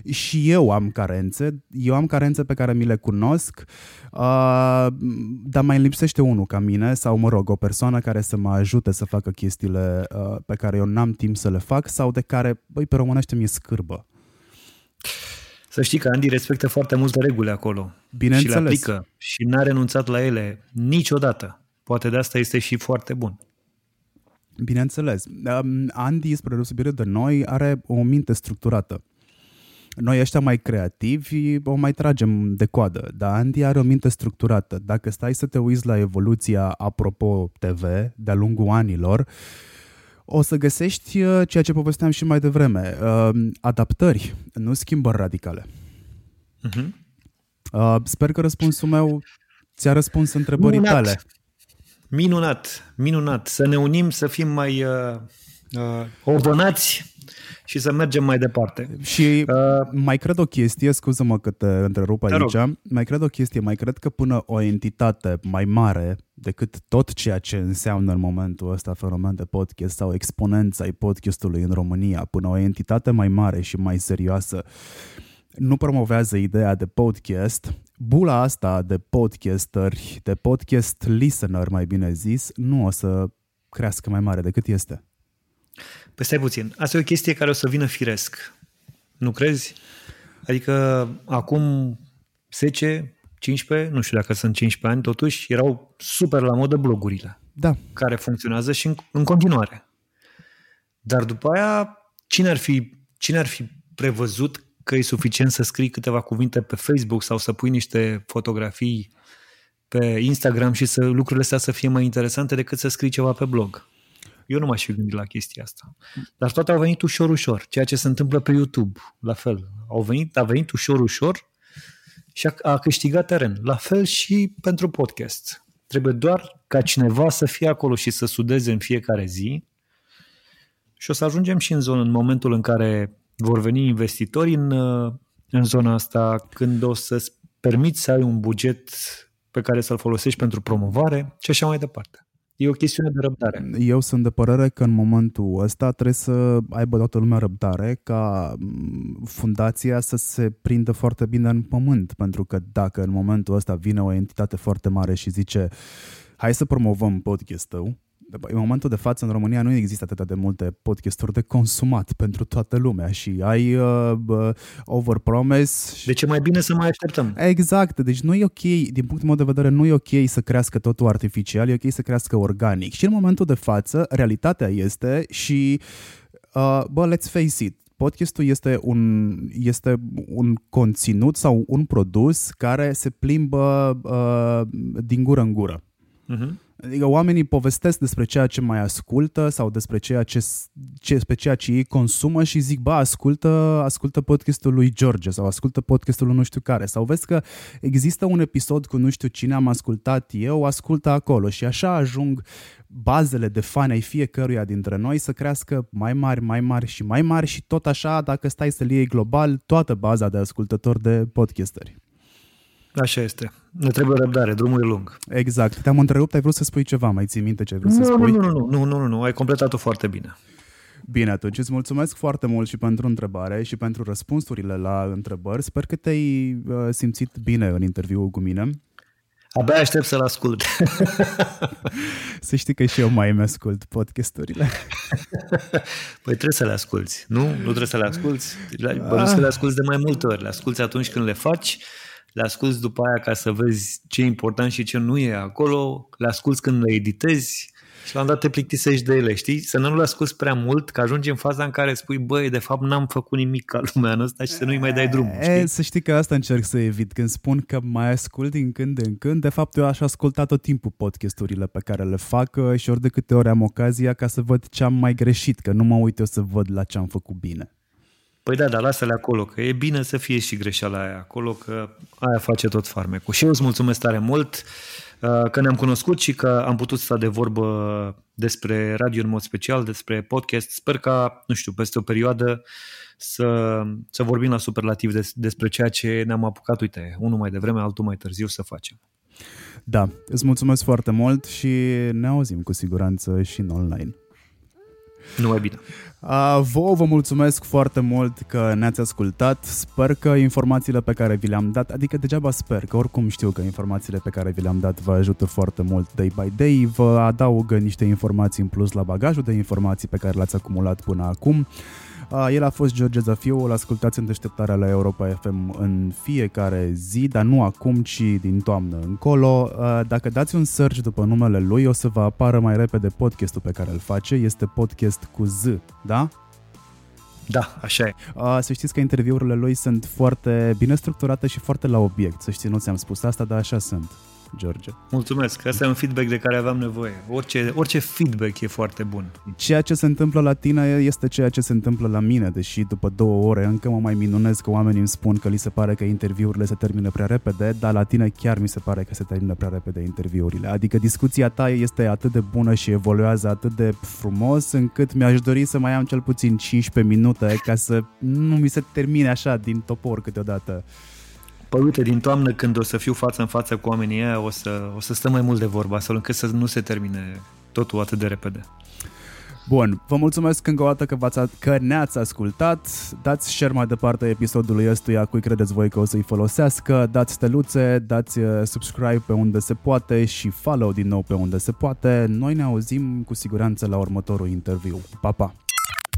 și eu am carențe, eu am carențe pe care mi le cunosc, uh, dar mai lipsește unul ca mine sau, mă rog, o persoană care să mă ajute să facă chestiile uh, pe care eu n-am timp să le fac sau de care, băi, pe românește mi-e scârbă. Să știi că Andy respectă foarte multe reguli acolo. Bineînțeles. Și le aplică și n-a renunțat la ele niciodată. Poate de asta este și foarte bun. Bineînțeles. Um, Andy, spre deosebire de noi, are o minte structurată. Noi ăștia mai creativi o mai tragem de coadă, dar Andy are o minte structurată. Dacă stai să te uiți la evoluția Apropo TV de-a lungul anilor, o să găsești uh, ceea ce povesteam și mai devreme. Uh, adaptări, nu schimbări radicale. Uh-huh. Sper că răspunsul meu ți-a răspuns întrebării minunat. tale. Minunat, minunat. Să ne unim, să fim mai uh, uh, ordonați și să mergem mai departe. Și uh, mai cred o chestie, scuză-mă că te întrerup aici, rog. mai cred o chestie, mai cred că până o entitate mai mare decât tot ceea ce înseamnă în momentul ăsta fenomen de podcast sau exponența ai podcastului în România, până o entitate mai mare și mai serioasă nu promovează ideea de podcast, bula asta de podcasteri, de podcast listener mai bine zis, nu o să crească mai mare decât este. Păi stai puțin, asta e o chestie care o să vină firesc. Nu crezi? Adică acum 10, 15, nu știu dacă sunt 15 ani, totuși erau super la modă blogurile. Da. Care funcționează și în, în continuare. Dar după aia, cine ar, fi, cine ar fi prevăzut că e suficient să scrii câteva cuvinte pe Facebook sau să pui niște fotografii pe Instagram și să lucrurile astea să fie mai interesante decât să scrii ceva pe blog. Eu nu m-aș fi gândit la chestia asta. Dar toate au venit ușor, ușor. Ceea ce se întâmplă pe YouTube, la fel. Au venit, a venit ușor, ușor și a, a câștigat teren. La fel și pentru podcast. Trebuie doar ca cineva să fie acolo și să sudeze în fiecare zi și o să ajungem și în zonă, în momentul în care vor veni investitori în, în zona asta, când o să-ți permiți să ai un buget pe care să-l folosești pentru promovare și așa mai departe. E o chestiune de răbdare. Eu sunt de părere că în momentul ăsta trebuie să aibă toată lumea răbdare ca mm, fundația să se prindă foarte bine în pământ, pentru că dacă în momentul ăsta vine o entitate foarte mare și zice hai să promovăm podcastul, în momentul de față în România nu există atât de multe podcasturi de consumat pentru toată lumea și ai uh, uh, overpromise. Deci e mai bine să mai așteptăm. Exact, deci nu e ok, din punctul meu de vedere, nu e ok să crească totul artificial, e ok să crească organic. Și în momentul de față, realitatea este și, uh, bă, let's face it, podcastul este un, este un conținut sau un produs care se plimbă uh, din gură în gură. Uh-huh. Adică oamenii povestesc despre ceea ce mai ascultă sau despre ceea ce, ce, despre ceea ce ei consumă și zic, ba, ascultă, ascultă podcastul lui George sau ascultă podcastul lui nu știu care. Sau vezi că există un episod cu nu știu cine am ascultat eu, ascultă acolo și așa ajung bazele de fani ai fiecăruia dintre noi să crească mai mari, mai mari și mai mari și tot așa, dacă stai să-l iei global, toată baza de ascultători de podcasteri. Așa este. Ne trebuie răbdare, drumul e lung. Exact. Te-am întrerupt, ai vrut să spui ceva, mai ții minte ce ai vrut nu, să spui? Nu, nu, nu, nu, nu, nu, nu, ai completat-o foarte bine. Bine, atunci îți mulțumesc foarte mult și pentru întrebare și pentru răspunsurile la întrebări. Sper că te-ai uh, simțit bine în interviul cu mine. Abia aștept să-l ascult. să știi că și eu mai îmi ascult podcasturile. păi trebuie să le asculți, nu? Nu trebuie să le asculți? Bănuiesc că le asculți de mai multe ori. Le asculți atunci când le faci, le asculți după aia ca să vezi ce e important și ce nu e acolo, le asculți când le editezi, și la un dat te plictisești de ele, știi? Să nu le asculti prea mult, că ajungi în faza în care spui, băi, de fapt n-am făcut nimic ca lumea în ăsta și să nu-i mai dai drum. Știi? E, să știi că asta încerc să evit. Când spun că mai ascult din când în când, de fapt eu aș asculta tot timpul podcasturile pe care le fac uh, și ori de câte ori am ocazia ca să văd ce am mai greșit, că nu mă uit eu să văd la ce am făcut bine. Păi da, dar lasă-le acolo, că e bine să fie și greșeala aia acolo, că aia face tot farmecul. Și eu îți mulțumesc tare mult. Uh, că ne-am cunoscut și că am putut sta de vorbă despre radio în mod special, despre podcast. Sper ca, nu știu, peste o perioadă să, să vorbim la superlativ des, despre ceea ce ne-am apucat, uite, unul mai devreme, altul mai târziu să facem. Da, îți mulțumesc foarte mult și ne auzim cu siguranță și în online. Numai bine. Uh, vouă vă mulțumesc foarte mult că ne-ați ascultat. Sper că informațiile pe care vi le-am dat, adică degeaba sper, că oricum știu că informațiile pe care vi le-am dat vă ajută foarte mult day by day, vă adaugă niște informații în plus la bagajul de informații pe care le-ați acumulat până acum. El a fost George Zafiu, îl ascultați în deșteptarea la Europa FM în fiecare zi, dar nu acum, ci din toamnă încolo. Dacă dați un search după numele lui, o să vă apară mai repede podcastul pe care îl face. Este podcast cu Z, da? Da, așa e. Să știți că interviurile lui sunt foarte bine structurate și foarte la obiect. Să știți, nu ți-am spus asta, dar așa sunt. George. Mulțumesc, asta e un feedback de care aveam nevoie. Orice, orice feedback e foarte bun. Ceea ce se întâmplă la tine este ceea ce se întâmplă la mine, deși după două ore încă mă mai minunez că oamenii îmi spun că li se pare că interviurile se termină prea repede, dar la tine chiar mi se pare că se termină prea repede interviurile. Adică discuția ta este atât de bună și evoluează atât de frumos încât mi-aș dori să mai am cel puțin 15 minute ca să nu mi se termine așa din topor câteodată. Păi uite, din toamnă când o să fiu față în față cu oamenii ăia, o să, o să stăm mai mult de vorba, astfel încât să nu se termine totul atât de repede. Bun, vă mulțumesc încă o dată că, v-ați, că ne-ați ascultat. Dați share mai departe episodului ăstuia cui credeți voi că o să-i folosească. Dați steluțe, dați uh, subscribe pe unde se poate și follow din nou pe unde se poate. Noi ne auzim cu siguranță la următorul interviu. Pa, pa!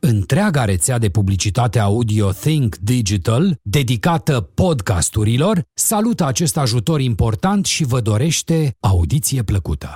Întreaga rețea de publicitate audio Think Digital, dedicată podcasturilor, salută acest ajutor important și vă dorește audiție plăcută.